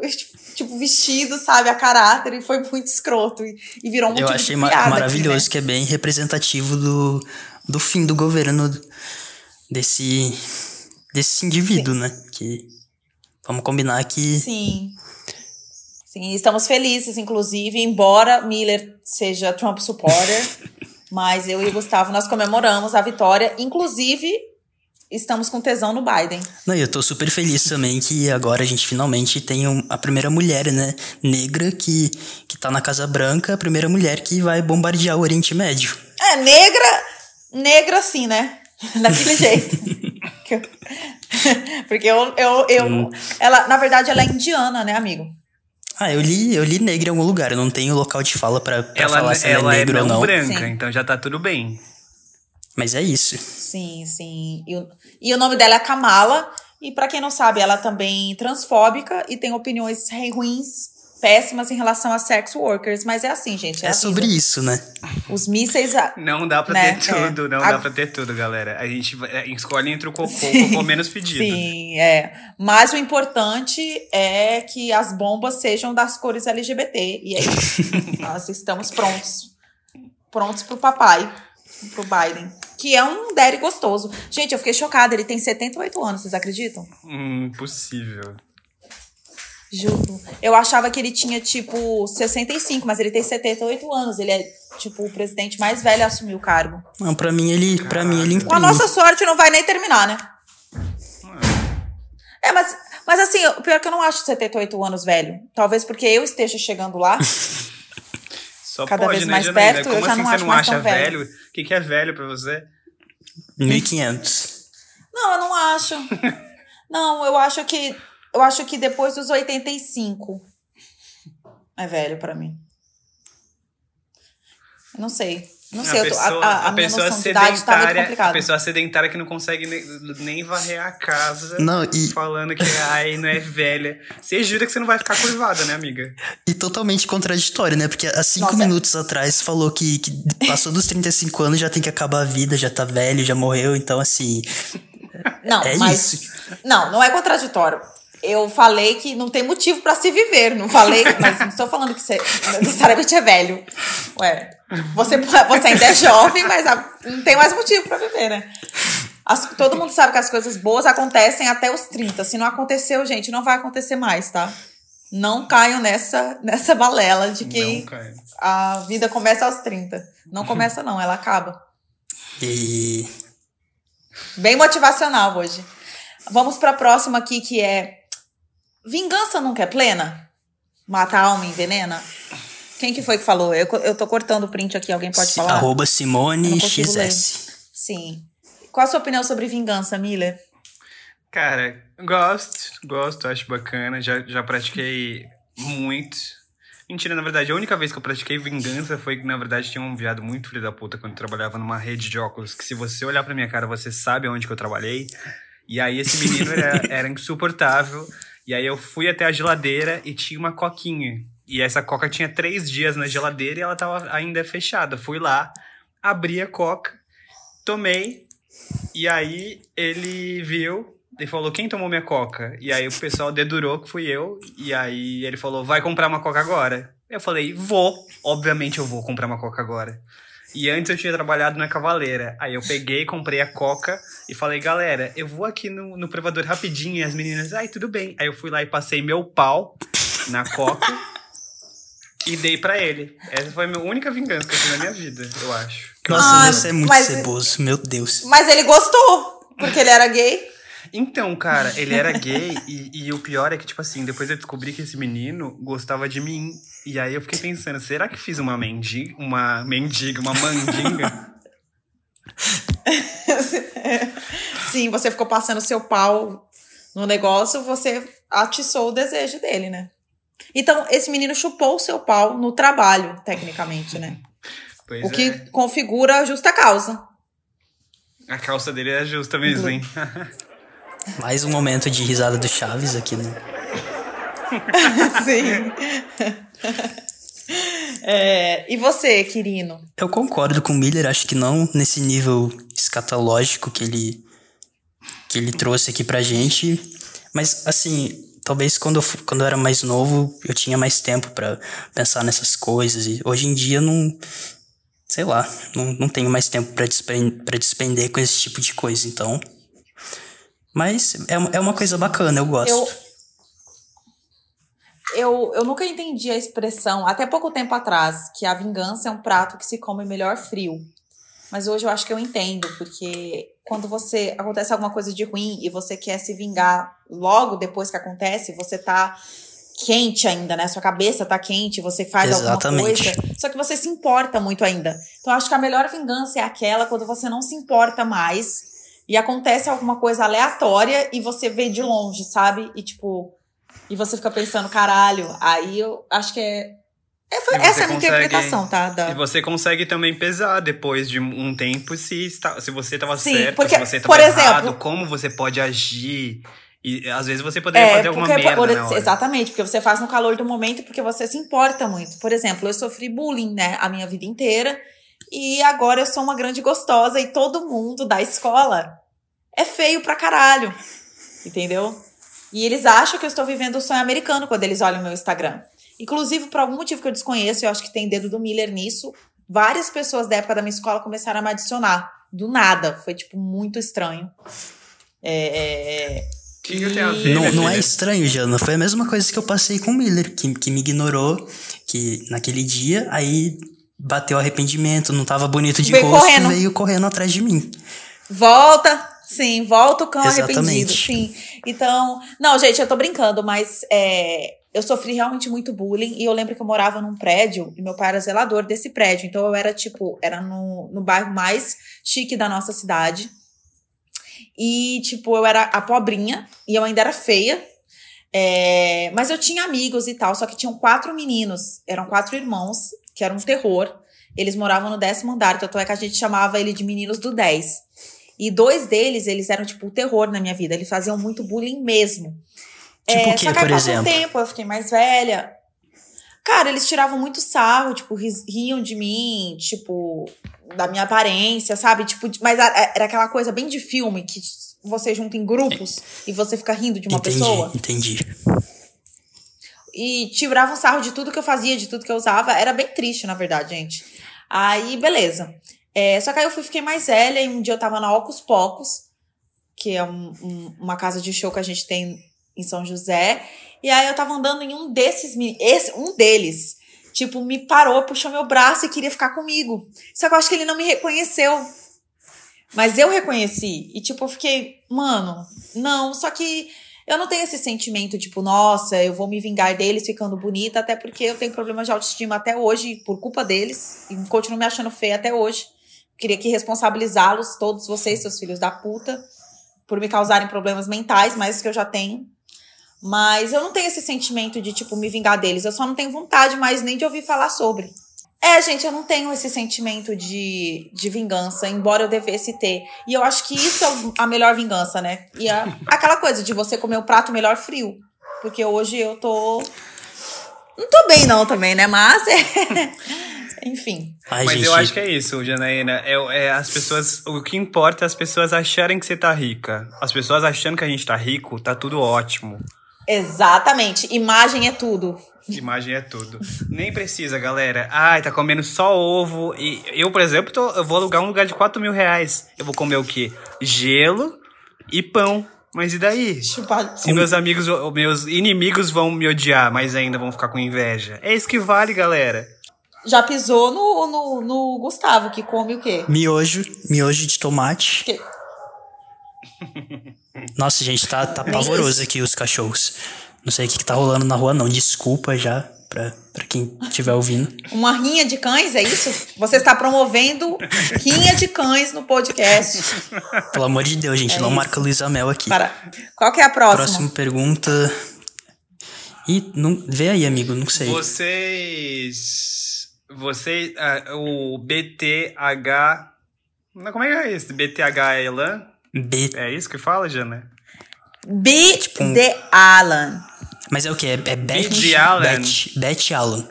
tipo, vestido, sabe, a caráter, e foi muito escroto. E, e virou um Eu achei ma- piada aqui, maravilhoso, né? que é bem representativo do, do fim do governo desse, desse indivíduo, né? Que vamos combinar que Sim. Sim, estamos felizes, inclusive, embora Miller seja Trump supporter, [LAUGHS] mas eu e o Gustavo nós comemoramos a vitória, inclusive estamos com tesão no Biden. Não, eu tô super feliz também que agora a gente finalmente tem um- a primeira mulher, né, negra que, que tá na Casa Branca, a primeira mulher que vai bombardear o Oriente Médio. É, negra, negra assim, né? [LAUGHS] Daquele jeito. [LAUGHS] [LAUGHS] Porque eu, eu, eu Hum. ela, na verdade, ela é indiana, né, amigo? Ah, eu li, eu li negra em algum lugar, eu não tenho local de fala pra, pra Ela, falar se ela, ela é é negra não, ou não. branca, Sim. então já tá tudo bem. Mas é isso. Sim, sim. E o, e o nome dela é Kamala. E pra quem não sabe, ela também é transfóbica e tem opiniões ruins, péssimas em relação a sex workers. Mas é assim, gente. É, É, sobre isso, né? Os mísseis. a- Não dá pra Né, ter é. tudo, não A- dá pra ter tudo, galera. A gente é, escolhe entre o cocô, o cocô menos pedido. Sim, é. Mas o importante é que as bombas sejam das cores LGBT. E é isso. [LAUGHS] Nós estamos prontos. Prontos pro papai, pro Biden. Que é um daddy gostoso. Gente, eu fiquei chocada. Ele tem 78 anos, vocês acreditam? Hum, impossível. Juro. Eu achava que ele tinha, tipo, 65, mas ele tem 78 anos. Ele é, tipo, o presidente mais velho a assumir o cargo. Não, pra mim ele, pra mim ele Com a nossa sorte, não vai nem terminar, né? É, mas, mas assim, o pior é que eu não acho 78 anos velho. Talvez porque eu esteja chegando lá. [LAUGHS] Só Cada pode, vez né, mais Janaína? perto, eu Como já assim não você acho não mais acha tão velho. velho? O que, que é velho pra você? 1500. Não, eu não acho. [LAUGHS] Não, eu acho que eu acho que depois dos 85 é velho pra mim. Eu Não sei. Não sei, a eu tô- pessoa, a, a, a minha pessoa noção de idade tá muito sedentária, a complicada. pessoa sedentária que não consegue nem, nem varrer a casa, Não, e, falando que ai, não é velha. Você jura que você não vai ficar curvada, né, amiga? e totalmente contraditório, né? Porque há cinco Nossa. minutos atrás falou que, que passou dos 35 anos, já tem que acabar a vida, já tá velho, já morreu, então assim. Não, É mas. isso. Não, não é contraditório. Eu falei que não tem motivo pra se viver. Não falei, [LAUGHS] mas não estou falando que você necessariamente é velho. Ué, você, você ainda é jovem, mas a- não tem mais motivo pra viver, né? As- todo mundo sabe que as coisas boas acontecem até os 30. Se não aconteceu, gente, não vai acontecer mais, tá? Não caiam nessa, nessa balela de que a vida começa aos 30. Não começa, não, ela acaba. E. Bem motivacional hoje. Vamos pra próxima aqui, que é Vingança nunca é plena? Mata a alma e envenena? Quem que foi que falou? Eu, eu tô cortando o print aqui, alguém pode falar? Arroba Simone XS. Sim. Qual a sua opinião sobre vingança, Miller? Cara, gosto, gosto, acho bacana. Já, já pratiquei muito. Mentira, na verdade, a única vez que eu pratiquei vingança foi que, na verdade, tinha um viado muito filho da puta quando eu trabalhava numa rede de óculos. Que se você olhar pra minha cara, você sabe onde que eu trabalhei. E aí esse menino era, era insuportável. E aí eu fui até a geladeira e tinha uma coquinha. E essa coca tinha três dias na geladeira e ela tava ainda fechada. Fui lá, abri a coca, tomei. E aí ele viu e falou: Quem tomou minha coca? E aí o pessoal dedurou que fui eu. E aí ele falou: Vai comprar uma coca agora? Eu falei: Vou. Obviamente eu vou comprar uma coca agora. E antes eu tinha trabalhado na Cavaleira. Aí eu peguei, comprei a coca e falei: Galera, eu vou aqui no, no provador rapidinho. E as meninas: Ai, tudo bem. Aí eu fui lá e passei meu pau na coca. [LAUGHS] E dei pra ele. Essa foi a minha única vingança que eu fiz na minha vida, eu acho. Nossa, Ah, você é muito mas- ceboso, meu Deus. Mas ele gostou, porque ele era gay. Então, cara, ele era gay e, e o pior é que, tipo assim, depois eu descobri que esse menino gostava de mim. E aí eu fiquei pensando, será que fiz uma mendiga, uma mendiga, uma mandinga? [LAUGHS] Sim, você ficou passando seu pau no negócio, você atiçou o desejo dele, né? Então, esse menino chupou o seu pau no trabalho, tecnicamente, né? Pois O que é. configura a justa causa. A calça dele é justa mesmo, hein? [LAUGHS] Mais um momento de risada do Chaves aqui, né? [LAUGHS] Sim. [LAUGHS] É, e você, Quirino? Eu concordo com o Miller, acho que não nesse nível escatológico que ele que ele trouxe aqui pra gente, mas assim, talvez quando eu, quando eu era mais novo, eu tinha mais tempo pra pensar nessas coisas e hoje em dia não sei lá, não, não tenho mais tempo pra despender, despender com esse tipo de coisa, então mas é, uma- é uma coisa bacana, eu gosto. Eu, eu, eu nunca entendi a expressão, até pouco tempo atrás, que a vingança é um prato que se come melhor frio. Mas hoje eu acho que eu entendo, porque quando você acontece alguma coisa de ruim e você quer se vingar logo depois que acontece, você tá quente ainda, né? Sua cabeça tá quente, você faz Exatamente. alguma coisa, só que você se importa muito ainda. Então eu acho que a melhor vingança é aquela quando você não se importa mais e acontece alguma coisa aleatória e você vê de longe, sabe? E tipo, e você fica pensando, caralho, aí eu acho que é. é foi- E você essa é a minha consegue- interpretação, tá? Da... E você consegue também pesar depois de um tempo se, está, se você estava certo, porque, se você estava errado, exemplo- como você pode agir. E às vezes você poderia fazer alguma merda por- exatamente, porque você faz no calor do momento porque você se importa muito. Por exemplo, eu sofri bullying, né, a minha vida inteira, e agora eu sou uma grande gostosa e todo mundo da escola é feio pra caralho. Entendeu? E eles acham que eu estou vivendo o sonho americano quando eles olham o meu Instagram. Inclusive, por algum motivo que eu desconheço, eu acho que tem dedo do Miller nisso, várias pessoas da época da minha escola começaram a me adicionar. Do nada. Foi, tipo, muito estranho. É, é, O que, que eu tenho a ver, Não, minha não é estranho, Jana. Foi a mesma coisa que eu passei com o Miller, que, que me ignorou que naquele dia, aí bateu arrependimento, não tava bonito de Veio rosto, correndo. veio correndo atrás de mim. Volta, sim, volta o cão Exatamente. arrependido, sim. Então, não, gente, eu tô brincando, mas é, eu sofri realmente muito bullying e eu lembro que eu morava num prédio e meu pai era zelador desse prédio. Então eu era tipo, era no, no bairro mais chique da nossa cidade. E, tipo, eu era a pobrinha e eu ainda era feia. É, mas eu tinha amigos e tal, só que tinham quatro meninos, eram quatro irmãos, que eram um terror. Eles moravam no décimo andar, tanto é que a gente chamava ele de meninos do 10. E dois deles, eles eram tipo o terror na minha vida, eles faziam muito bullying mesmo. Tipo é, o quê, só que por passou um exemplo? tempo, eu fiquei mais velha. Cara, eles tiravam muito sarro, tipo, riam de mim, tipo, da minha aparência, sabe? Tipo, mas a- era aquela coisa bem de filme, que você junta em grupos e você fica rindo de uma entendi, pessoa. entendi. E tiravam sarro de tudo que eu fazia, de tudo que eu usava. Era bem triste, na verdade, gente. Aí, beleza. É, só que aí eu fui, fiquei mais velha e um dia eu tava na Ocus Pocos, que é um- um- uma casa de show que a gente tem em São José. E aí eu tava andando em um desses, esse, um deles, tipo, me parou, puxou meu braço e queria ficar comigo. Só que eu acho que ele não me reconheceu. Mas eu reconheci. E, tipo, eu fiquei, mano, não. Só que eu não tenho esse sentimento, tipo, nossa, eu vou me vingar deles ficando bonita, até porque eu tenho problemas de autoestima até hoje, por culpa deles, e continuo me achando feia até hoje. Queria que responsabilizá-los, todos vocês, seus filhos da puta, por me causarem problemas mentais, mais que eu já tenho. Mas eu não tenho esse sentimento de, tipo, me vingar deles. Eu só não tenho vontade mais nem de ouvir falar sobre. É, gente, eu não tenho esse sentimento de, de vingança, embora eu devesse ter. E eu acho que isso é a melhor vingança, né? E aquela coisa de você comer o prato melhor frio. Porque hoje eu tô. Não tô bem, não, também, né? Mas [LAUGHS] é. Enfim. Ai, Mas gente, eu acho que é isso, Janaína. É, é as pessoas. O que importa é as pessoas acharem que você tá rica. As pessoas achando que a gente tá rico, tá tudo ótimo. Exatamente. Imagem é tudo. Imagem é tudo. Nem precisa, galera. Ai, tá comendo só ovo. E eu, por exemplo, tô- eu vou alugar um lugar de 4 mil reais. Eu vou comer o quê? Gelo e pão. Mas e daí? Se meus amigos, ou meus inimigos vão me odiar, mas ainda vão ficar com inveja. É isso que vale, galera. Já pisou no, no, no Gustavo, que come o quê? Miojo, miojo de tomate. Que- [LAUGHS] Nossa, gente, tá, tá pavoroso aqui os cachorros. Não sei o que, que tá rolando na rua, não. Desculpa já pra, pra quem estiver ouvindo. [LAUGHS] Uma rinha de cães, é isso? Você está promovendo rinha de cães no podcast. Pelo amor de Deus, gente, É não isso. marca Luísa Mel aqui. Para. Qual que é a próxima? Próxima pergunta. Ih, não, vê aí, amigo, não sei. Vocês. Você. ah, o BTH. Como é que é isso? BTH Elan? B. É isso que fala, Jana? B um- de Alan. Mas é o que? É, é Beth, de Allen. Beth, Beth Allen.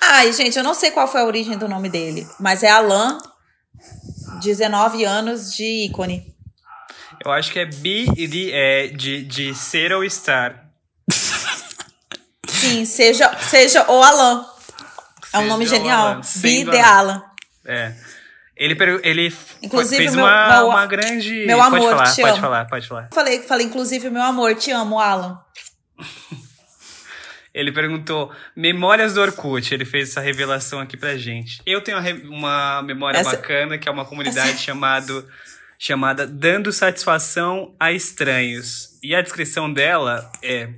Ai, gente, eu não sei qual foi a origem do nome dele, mas é Alan, 19 anos de ícone. Eu acho que é B de, é, de, de ser ou estar. [LAUGHS] Sim, seja, seja o Alan. É um nome genial. Alan, B sendo de Alan. É. Ele, ele Inclusive, fez meu- uma, meu- uma grande. meu pode amor, falar, te pode amo. falar, pode falar. Falei, falei, inclusive, meu amor, te amo, Alan. [LAUGHS] Ele perguntou memórias do Orkut. Ele fez essa revelação aqui pra gente. Eu tenho uma memória Essa- bacana que é uma comunidade chamado, chamada Dando Satisfação a Estranhos. E a descrição dela é: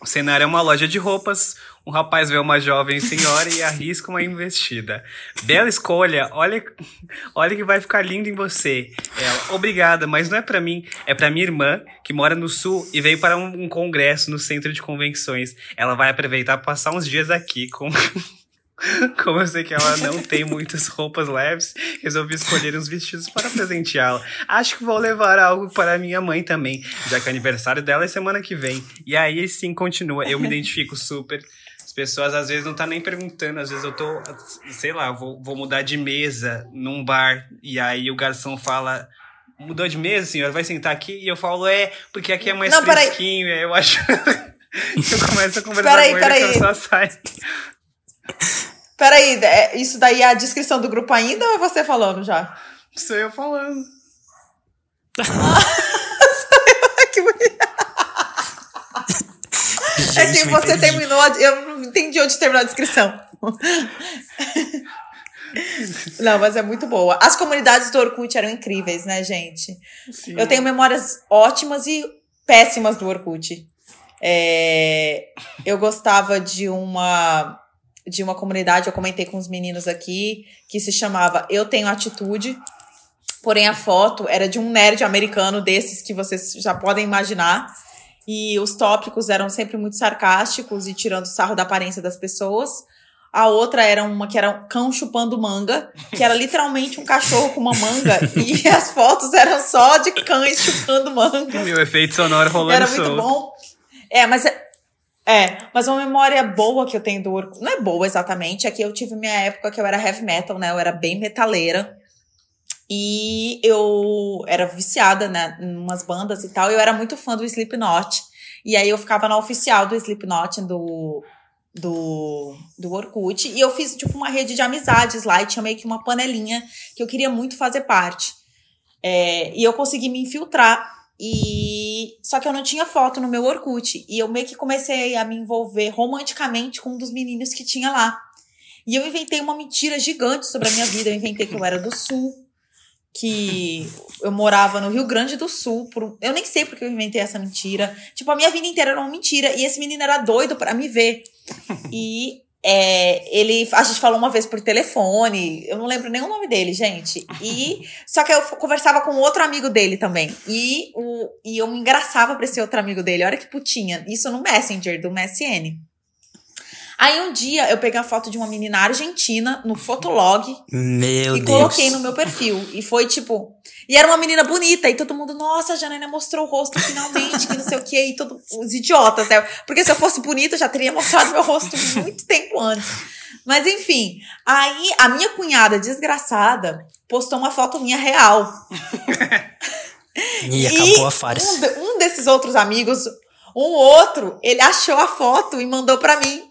o cenário é uma loja de roupas. Um rapaz vê uma jovem senhora e arrisca uma investida. Bela escolha, olha, olha que vai ficar lindo em você. Ela, obrigada, mas não é pra mim, é pra minha irmã, que mora no sul e veio para um, um congresso no centro de convenções. Ela vai aproveitar para passar uns dias aqui com. [LAUGHS] [LAUGHS] Como eu sei que ela não tem muitas roupas leves, resolvi escolher uns vestidos para presenteá-la. Acho que vou levar algo para minha mãe também, já que o aniversário dela é semana que vem. E aí sim continua. Eu me identifico super. As pessoas às vezes não tá nem perguntando, às vezes eu tô, sei lá, vou, vou mudar de mesa num bar e aí o garçom fala. Mudou de mesa, senhor? Vai sentar aqui? E eu falo, é, porque aqui é mais Não, fresquinho. aí Eu acho. [LAUGHS] eu começo a conversar Peraí, com ele e peraí. só sai. Peraí, é- isso daí é a descrição do grupo ainda ou é você falando já? Sou eu falando. [LAUGHS] que bonito. É que você terminou, eu não entendi onde terminou a descrição. Não, mas é muito boa. As comunidades do Orkut eram incríveis, né, gente? Eu tenho memórias ótimas e péssimas do Orkut. É, eu gostava de uma de uma comunidade, eu comentei com os meninos aqui, que se chamava Eu Tenho Atitude. Porém, a foto era de um nerd americano desses que vocês já podem imaginar. E os tópicos eram sempre muito sarcásticos e tirando sarro da aparência das pessoas. A outra era uma que era um cão chupando manga, que era literalmente um cachorro com uma manga. e [LAUGHS] as fotos eram só de cães chupando manga. Meu efeito sonoro rolando Era muito bom. É, mas é, é, mas uma memória boa que eu tenho do Orkut, não é boa exatamente, é que eu tive minha época que eu era heavy metal, né? Eu era bem metaleira. E eu era viciada, né, em umas bandas e tal. E eu era muito fã do Slipknot. E aí eu ficava na oficial do Slipknot do do, do Orkut. E eu fiz, tipo, uma rede de amizades lá e tinha meio que uma panelinha que eu queria muito fazer parte. É, e eu consegui me infiltrar. E só que eu não tinha foto no meu Orkut. E eu meio que comecei a me envolver romanticamente com um dos meninos que tinha lá. E eu inventei uma mentira gigante sobre a minha vida. Eu inventei que eu era do sul, que eu morava no Rio Grande do Sul. Por, eu nem sei porque eu inventei essa mentira. Tipo, a minha vida inteira era uma mentira. E esse menino era doido para me ver. E é, ele, a gente falou uma vez por telefone, eu não lembro nem o nome dele, gente. E [LAUGHS] só que eu conversava com outro amigo dele também. E, o, e eu me engraçava pra esse outro amigo dele. Olha que putinha. Isso no Messenger, do MSN. Aí um dia eu peguei a foto de uma menina argentina no Fotolog Meu e Deus. coloquei no meu perfil. E foi tipo. E era uma menina bonita, e todo mundo, nossa, a Janaína mostrou o rosto finalmente, que não sei o quê, e todos os idiotas, né? Porque se eu fosse bonita, eu já teria mostrado meu rosto muito tempo antes. Mas enfim, aí a minha cunhada desgraçada postou uma foto minha real. [LAUGHS] E acabou a farsa. Um, um desses outros amigos, um outro, ele achou a foto e mandou pra mim.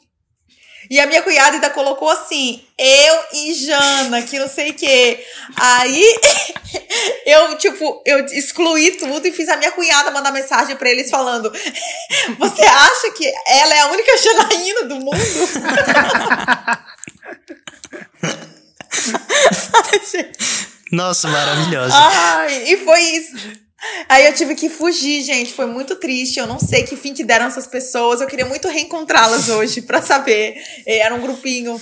E a minha cunhada ainda colocou assim, eu e Jana, que não sei o quê. Aí [LAUGHS] eu, tipo, eu excluí tudo e fiz a minha cunhada mandar mensagem pra eles falando: [LAUGHS] Você acha que ela é a única Janaína do mundo? [LAUGHS] Nossa, maravilhosa. Ai, e foi isso. Aí eu tive que fugir, gente. Foi muito triste. Eu não sei que fim que deram essas pessoas. Eu queria muito reencontrá-las [LAUGHS] hoje pra saber. Eh, Era um grupinho.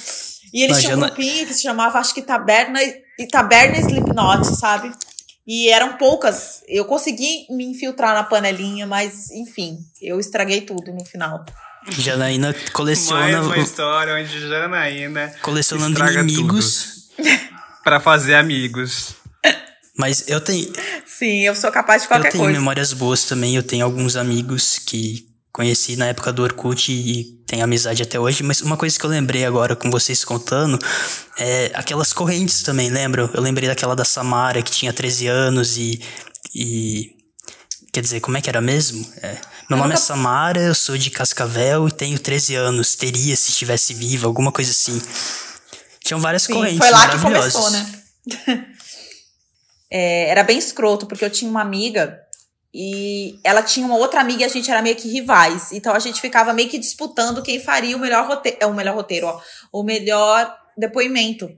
E eles tinham um Imagina- grupinho que se chamava, acho que Taberna e Taberna Slipknot, sabe? E eram poucas. Eu consegui me infiltrar na panelinha, mas enfim, eu estraguei tudo no final. Janaína Mais coleciona, uma o- história onde Janaína colecionando inimigos. [LAUGHS] pra fazer amigos. [LAUGHS] Mas eu tenho, Sim, eu sou capaz de eu qualquer tenho coisa. memórias boas também. Eu tenho alguns amigos que conheci na época do Orkut e tenho amizade até hoje. Mas uma coisa que eu lembrei agora com vocês contando é aquelas correntes também, lembram? Eu lembrei daquela da Samara que tinha 13 anos e. e quer dizer, como é que era mesmo? É, meu nome é Samara, eu sou de Cascavel e tenho 13 anos. Teria se estivesse viva, alguma coisa assim. Tinham várias Sim, correntes. foi lá que começou, né? [LAUGHS] É, era bem escroto, porque eu tinha uma amiga e ela tinha uma outra amiga e a gente era meio que rivais. Então a gente ficava meio que disputando quem faria o melhor roteiro. É, o melhor roteiro, ó. O melhor depoimento.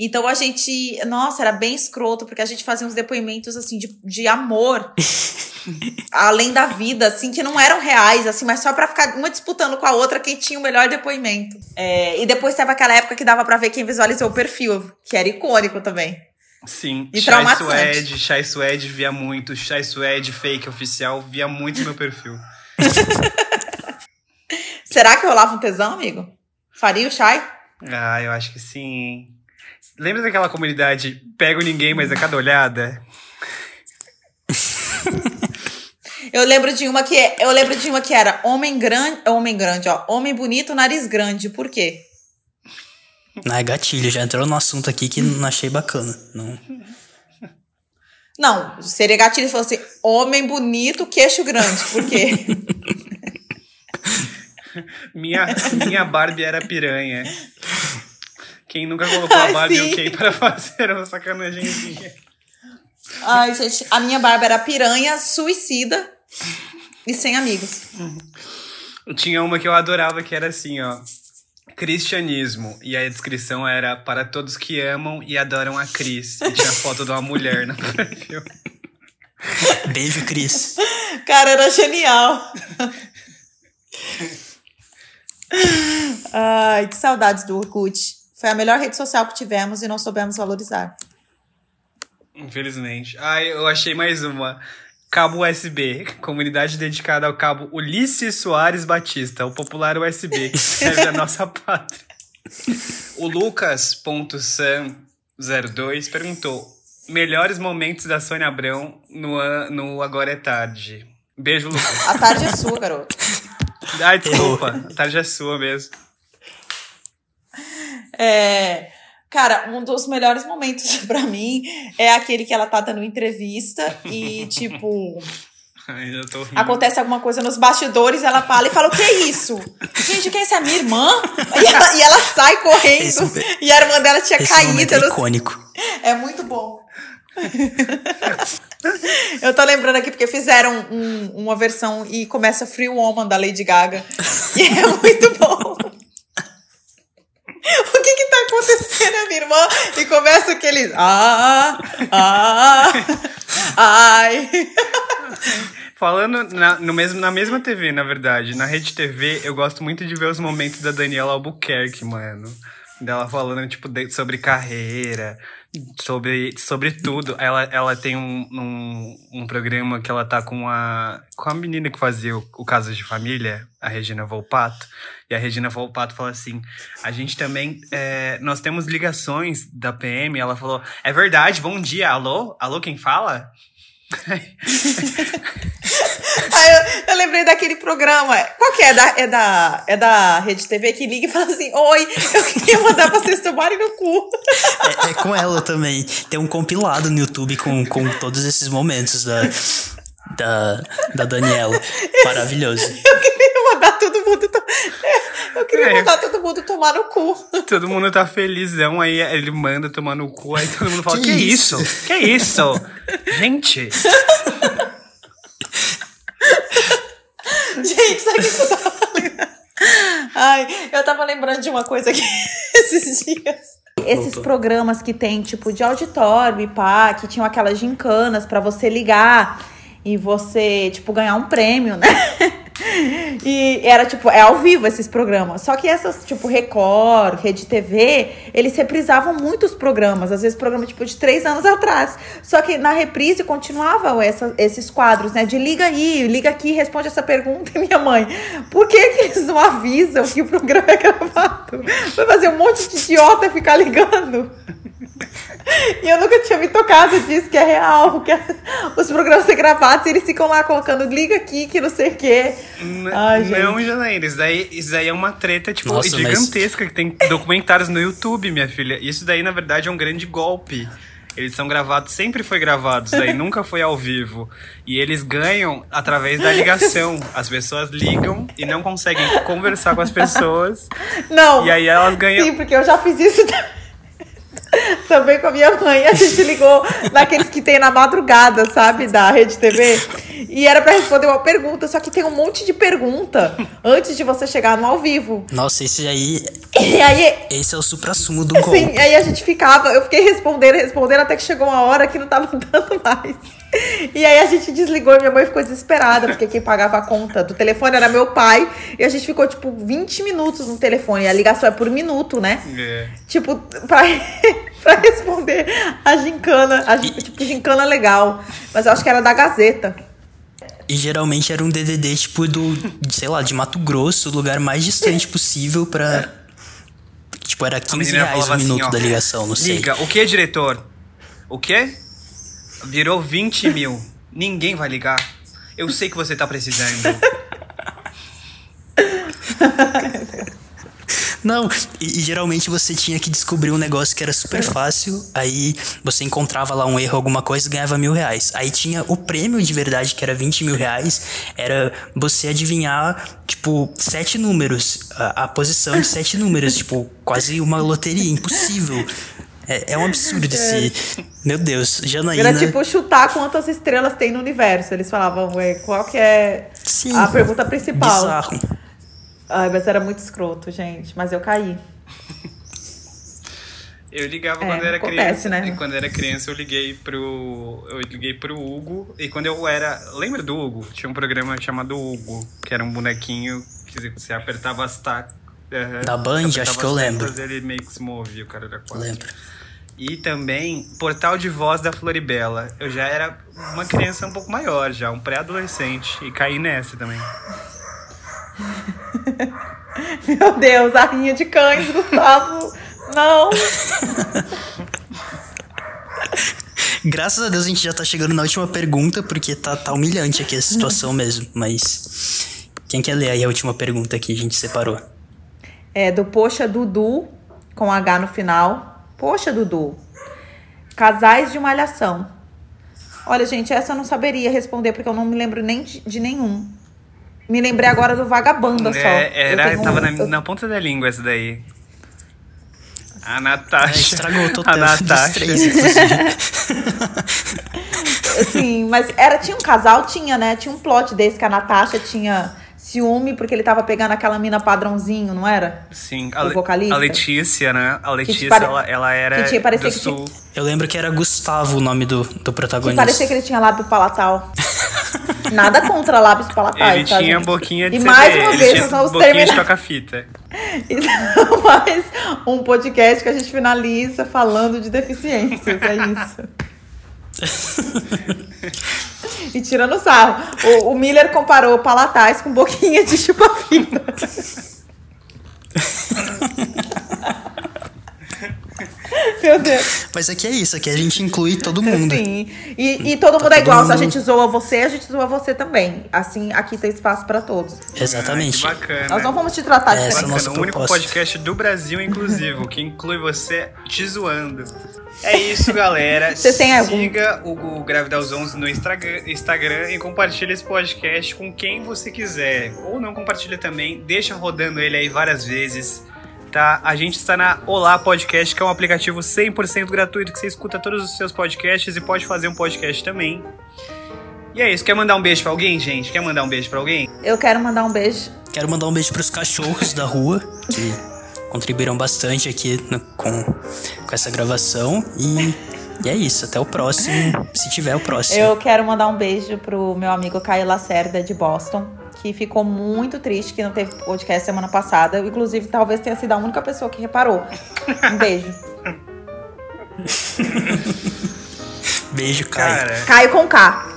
Então a gente. Nossa, era bem escroto, porque a gente fazia uns depoimentos assim de, de amor. [LAUGHS] além da vida, assim, que não eram reais, assim, mas só pra ficar uma disputando com a outra quem tinha o melhor depoimento. É, e depois teve aquela época que dava pra ver quem visualizou o perfil, que era icônico também. Sim. E Chai. Suede, Chai Suede via muito. Chai Suede fake oficial via muito meu perfil. [LAUGHS] Será que rolava um tesão, amigo? Faria o Shai? Ah, eu acho que sim. Lembra daquela comunidade Pego Ninguém, mas é cada olhada? [LAUGHS] Eu lembro de uma que eu lembro de uma que era homem grande, homem grande, ó, homem bonito, nariz grande. Por quê? Ah, é gatilho, já entrou no assunto aqui que não achei bacana. Não. Não, seria gatilho se fosse homem bonito, queixo grande. Por quê? [LAUGHS] Minha, minha Barbie era piranha. Quem nunca colocou Ai, a Barbie sim. ok para fazer uma sacanagemzinha? Ai, gente, a minha barba era piranha, suicida e sem amigos. Tinha uma que eu adorava que era assim, ó. Cristianismo. E a descrição era para todos que amam e adoram a Cris. E tinha foto de uma mulher no [LAUGHS] perfil. Beijo, Cris. Cara, era genial. Ai, que saudades do Orkut. Foi a melhor rede social que tivemos e não soubemos valorizar. Infelizmente. Ai, eu achei mais uma. Cabo USB, [LAUGHS] comunidade dedicada ao cabo Ulisses Soares Batista, o popular USB, que serve a nossa pátria. [LAUGHS] O Lucas.sam02 perguntou: melhores momentos da Sônia Abrão no, no Agora é Tarde. Beijo, Lucas. A tarde é sua, garoto. Ai, desculpa, a tarde é sua mesmo. É, cara, um dos melhores momentos [LAUGHS] pra mim é aquele que ela tá dando entrevista e, [LAUGHS] tipo, acontece alguma coisa nos bastidores, ela fala e fala: O que é isso? Gente, quem é essa? Minha irmã? [LAUGHS] E ela, e ela sai correndo Esse- e a irmã dela tinha Esse caído. é no- icônico. É muito bom. Eu tô lembrando aqui porque fizeram um- uma versão e começa Free Woman da Lady Gaga. E é muito bom. [LAUGHS] O que que tá acontecendo, minha irmã? E começa aquele. Ah, ah, ai. [LAUGHS] Falando na, no mesmo, na mesma TV, na verdade, na Rede TV, eu gosto muito de ver os momentos da Daniela Albuquerque, mano. Dela falando, tipo, de- sobre carreira, sobre, sobre tudo. Ela, ela tem um, um, um programa que ela tá com a, com a menina que fazia o, o Caso de Família, a Regina Volpato. E a Regina Volpato fala assim: a gente também. é, nós temos ligações da PM. Ela falou: é verdade, bom dia, alô? Alô, quem fala? Aí [LAUGHS] eu, eu lembrei daquele programa. Qual que é? É da, é, da, é da Rede TV que liga e fala assim: Oi, eu queria mandar pra vocês tomarem no cu. É, é com ela também. Tem um compilado no YouTube com, com todos esses momentos da, da, da Daniela. [LAUGHS] Maravilhoso. Eu queria mandar todo mundo. to- [LAUGHS] Eu queria É. mandar todo mundo tomar no cu. Todo mundo tá felizão, aí ele manda tomar no cu, aí todo mundo fala, Que que, isso? isso? Que isso? [LAUGHS] Gente, Gente, sabe o que eu tava lembrando? Ai, eu tava lembrando de uma coisa aqui esses dias. Esses Voltou. programas que tem, tipo, de auditório e pá, que tinham aquelas gincanas pra você ligar e você, tipo, ganhar um prêmio, né? [LAUGHS] E era, tipo, é ao vivo esses programas. Só que essas, tipo, Record, Rede TV, eles reprisavam muitos programas. Às vezes, programa, tipo, de três anos atrás. Só que na reprise continuavam essa, esses quadros, né? De liga aí, liga aqui, responde essa pergunta. E [LAUGHS] minha mãe, por que, que eles não avisam que o programa é gravado? Vai fazer um monte de idiota ficar ligando. E eu nunca tinha me tocado disso, que é real, que é- os programas são gravados e eles ficam lá colocando liga aqui, que não sei o quê. Ai, não. Janaína, isso daí, isso daí é uma treta, tipo, Nossa, mas- gigantesca, que tem documentários no YouTube, minha filha. Isso daí, na verdade, é um grande golpe. Eles são gravados, sempre foi gravados, daí [LAUGHS] nunca foi ao vivo. E eles ganham através da ligação. As pessoas ligam e não conseguem conversar com as pessoas. Não. E aí elas ganham. Sim, porque eu já fiz isso [LAUGHS] também com a minha mãe. A gente ligou naqueles que tem na madrugada, sabe? Da Rede TV. E era pra responder uma pergunta, só que tem um monte de pergunta antes de você chegar no ao vivo. Nossa, esse aí. [LAUGHS] E aí, Esse é o supra-sumo do golpe. assim, aí a gente ficava, eu fiquei respondendo, respondendo, até que chegou uma hora que não tava [LAUGHS] dando mais. E aí a gente desligou e minha mãe ficou desesperada, porque quem pagava a conta do telefone era meu pai. E a gente ficou, tipo, 20 minutos no telefone. E a ligação é por minuto, né? É. Tipo, pra, [LAUGHS] pra responder a gincana, a, tipo, gincana legal. Mas eu acho que era da Gazeta. E geralmente era um DDD, tipo, do, sei lá, de Mato Grosso, o lugar mais distante possível pra. Tipo, era 15 menina reais o falava assim, minuto ó, da ligação, não sei. Liga, o que, diretor? O quê? Virou 20 mil. Ninguém vai ligar. Eu sei que você tá precisando. [LAUGHS] Não, e, e geralmente você tinha que descobrir um negócio que era super fácil, aí você encontrava lá um erro, alguma coisa e ganhava mil reais. Aí tinha o prêmio de verdade, que era 20 mil reais, era você adivinhar, tipo, sete números, a, a posição de sete números, tipo, quase uma loteria, impossível. É, é um absurdo esse. Meu Deus, Janaína. Era tipo chutar quantas estrelas tem no universo. Eles falavam, ué, qual que é Sim, a pergunta principal? Bizarro. Ai, mas era muito escroto, gente. Mas eu caí. [LAUGHS] Eu ligava É, quando era acontece, criança. né? E quando era criança eu liguei pro. Eu liguei pro Hugo. E quando eu era. Lembra do Hugo? Tinha um programa chamado Hugo, que era um bonequinho que você apertava as tacas. Da Band, acho que eu lembro. Ele meio que se movia, o cara era quatro. Lembro. E também Portal de Voz da Floribela. Eu já era uma criança um pouco maior, já, um pré-adolescente. E caí nessa também. [LAUGHS] Meu Deus, a rinha de cães, Gustavo. Não. [LAUGHS] Graças a Deus a gente já tá chegando na última pergunta, porque tá, tá humilhante aqui a situação [LAUGHS] mesmo. Mas quem quer ler aí a última pergunta que a gente separou? É do Poxa Dudu, com H no final. Poxa Dudu. Casais de malhação. Olha, gente, essa eu não saberia responder, porque eu não me lembro nem de, de nenhum. Me lembrei agora do Vagabanda só. É, era, tava um- na, na ponta da língua essa daí. A É, [LAUGHS] Natasha. estragou todo a Natasha. Assim, mas era, tinha um casal, tinha, né? Tinha um plot desse que a Natasha tinha ciúme porque ele tava pegando aquela mina padrãozinho, não era? Sim, O a, Le- vocalista? a Letícia, né? A Letícia, pare- ela, ela era que tinha- parecia do que sul. Eu lembro que era Gustavo o nome do, do Que protagonista. parecia que ele tinha lábio palatal. [LAUGHS] Nada contra lábios palatais, Ele tá, tinha gente? boquinha de E CD, mais uma ele vez, tinha nós vamos boquinha de terminar. toca-fita. [LAUGHS] Então, mais um podcast que a gente finaliza falando de deficiências, é isso. E tirando sarro. O, o Miller comparou palatais com boquinha de chupa-fita. [LAUGHS] [LAUGHS] Meu Deus. Mas aqui é isso, aqui a gente inclui todo mundo. Sim. E, e todo mundo Tá é igual. todo Se a mundo- gente zoa você, a gente zoa você também. Assim, aqui tem espaço pra todos. Exatamente. Ah, que bacana. Nós não vamos te tratar Essa diferente. é nossa Bacana, o único proposta. podcast do Brasil inclusivo, que inclui você te zoando. É isso, galera. Você tem algum- Siga o, o Grávida aos 11 no Instagram, Instagram e compartilhe esse podcast com quem você quiser. Ou não compartilha também, deixa rodando ele aí várias vezes. Tá? A gente está na Olá Podcast, que é um aplicativo 100% gratuito que você escuta todos os seus podcasts e pode fazer um podcast também. E é isso. Quer mandar um beijo pra alguém, gente? Quer mandar um beijo pra alguém? Eu quero mandar um beijo. Quero mandar um beijo pros cachorros da rua, que contribuíram bastante aqui no- com, com essa gravação. E, e é isso, até o próximo, se tiver o próximo. Eu quero mandar um beijo pro meu amigo Caio Lacerda de Boston, que ficou muito triste que não teve podcast semana passada. Inclusive, talvez tenha sido a única pessoa que reparou. Um beijo. [LAUGHS] Beijo, Caio. Cara, Caio com K,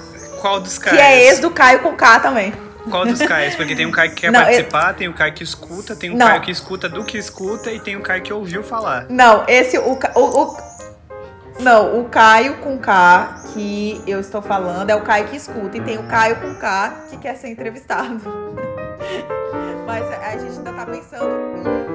qual dos que caras? é ex do Caio com K também. Qual dos Caios? Porque tem um Caio que quer Não, participar, tem o Caio que escuta, tem o Não. Caio que escuta do que escuta e tem o Caio que ouviu falar. Não, esse o, o- não, o Caio com K que eu estou falando é o Caio que escuta e tem o Caio com K que quer ser entrevistado. [LAUGHS] Mas a gente ainda tá pensando em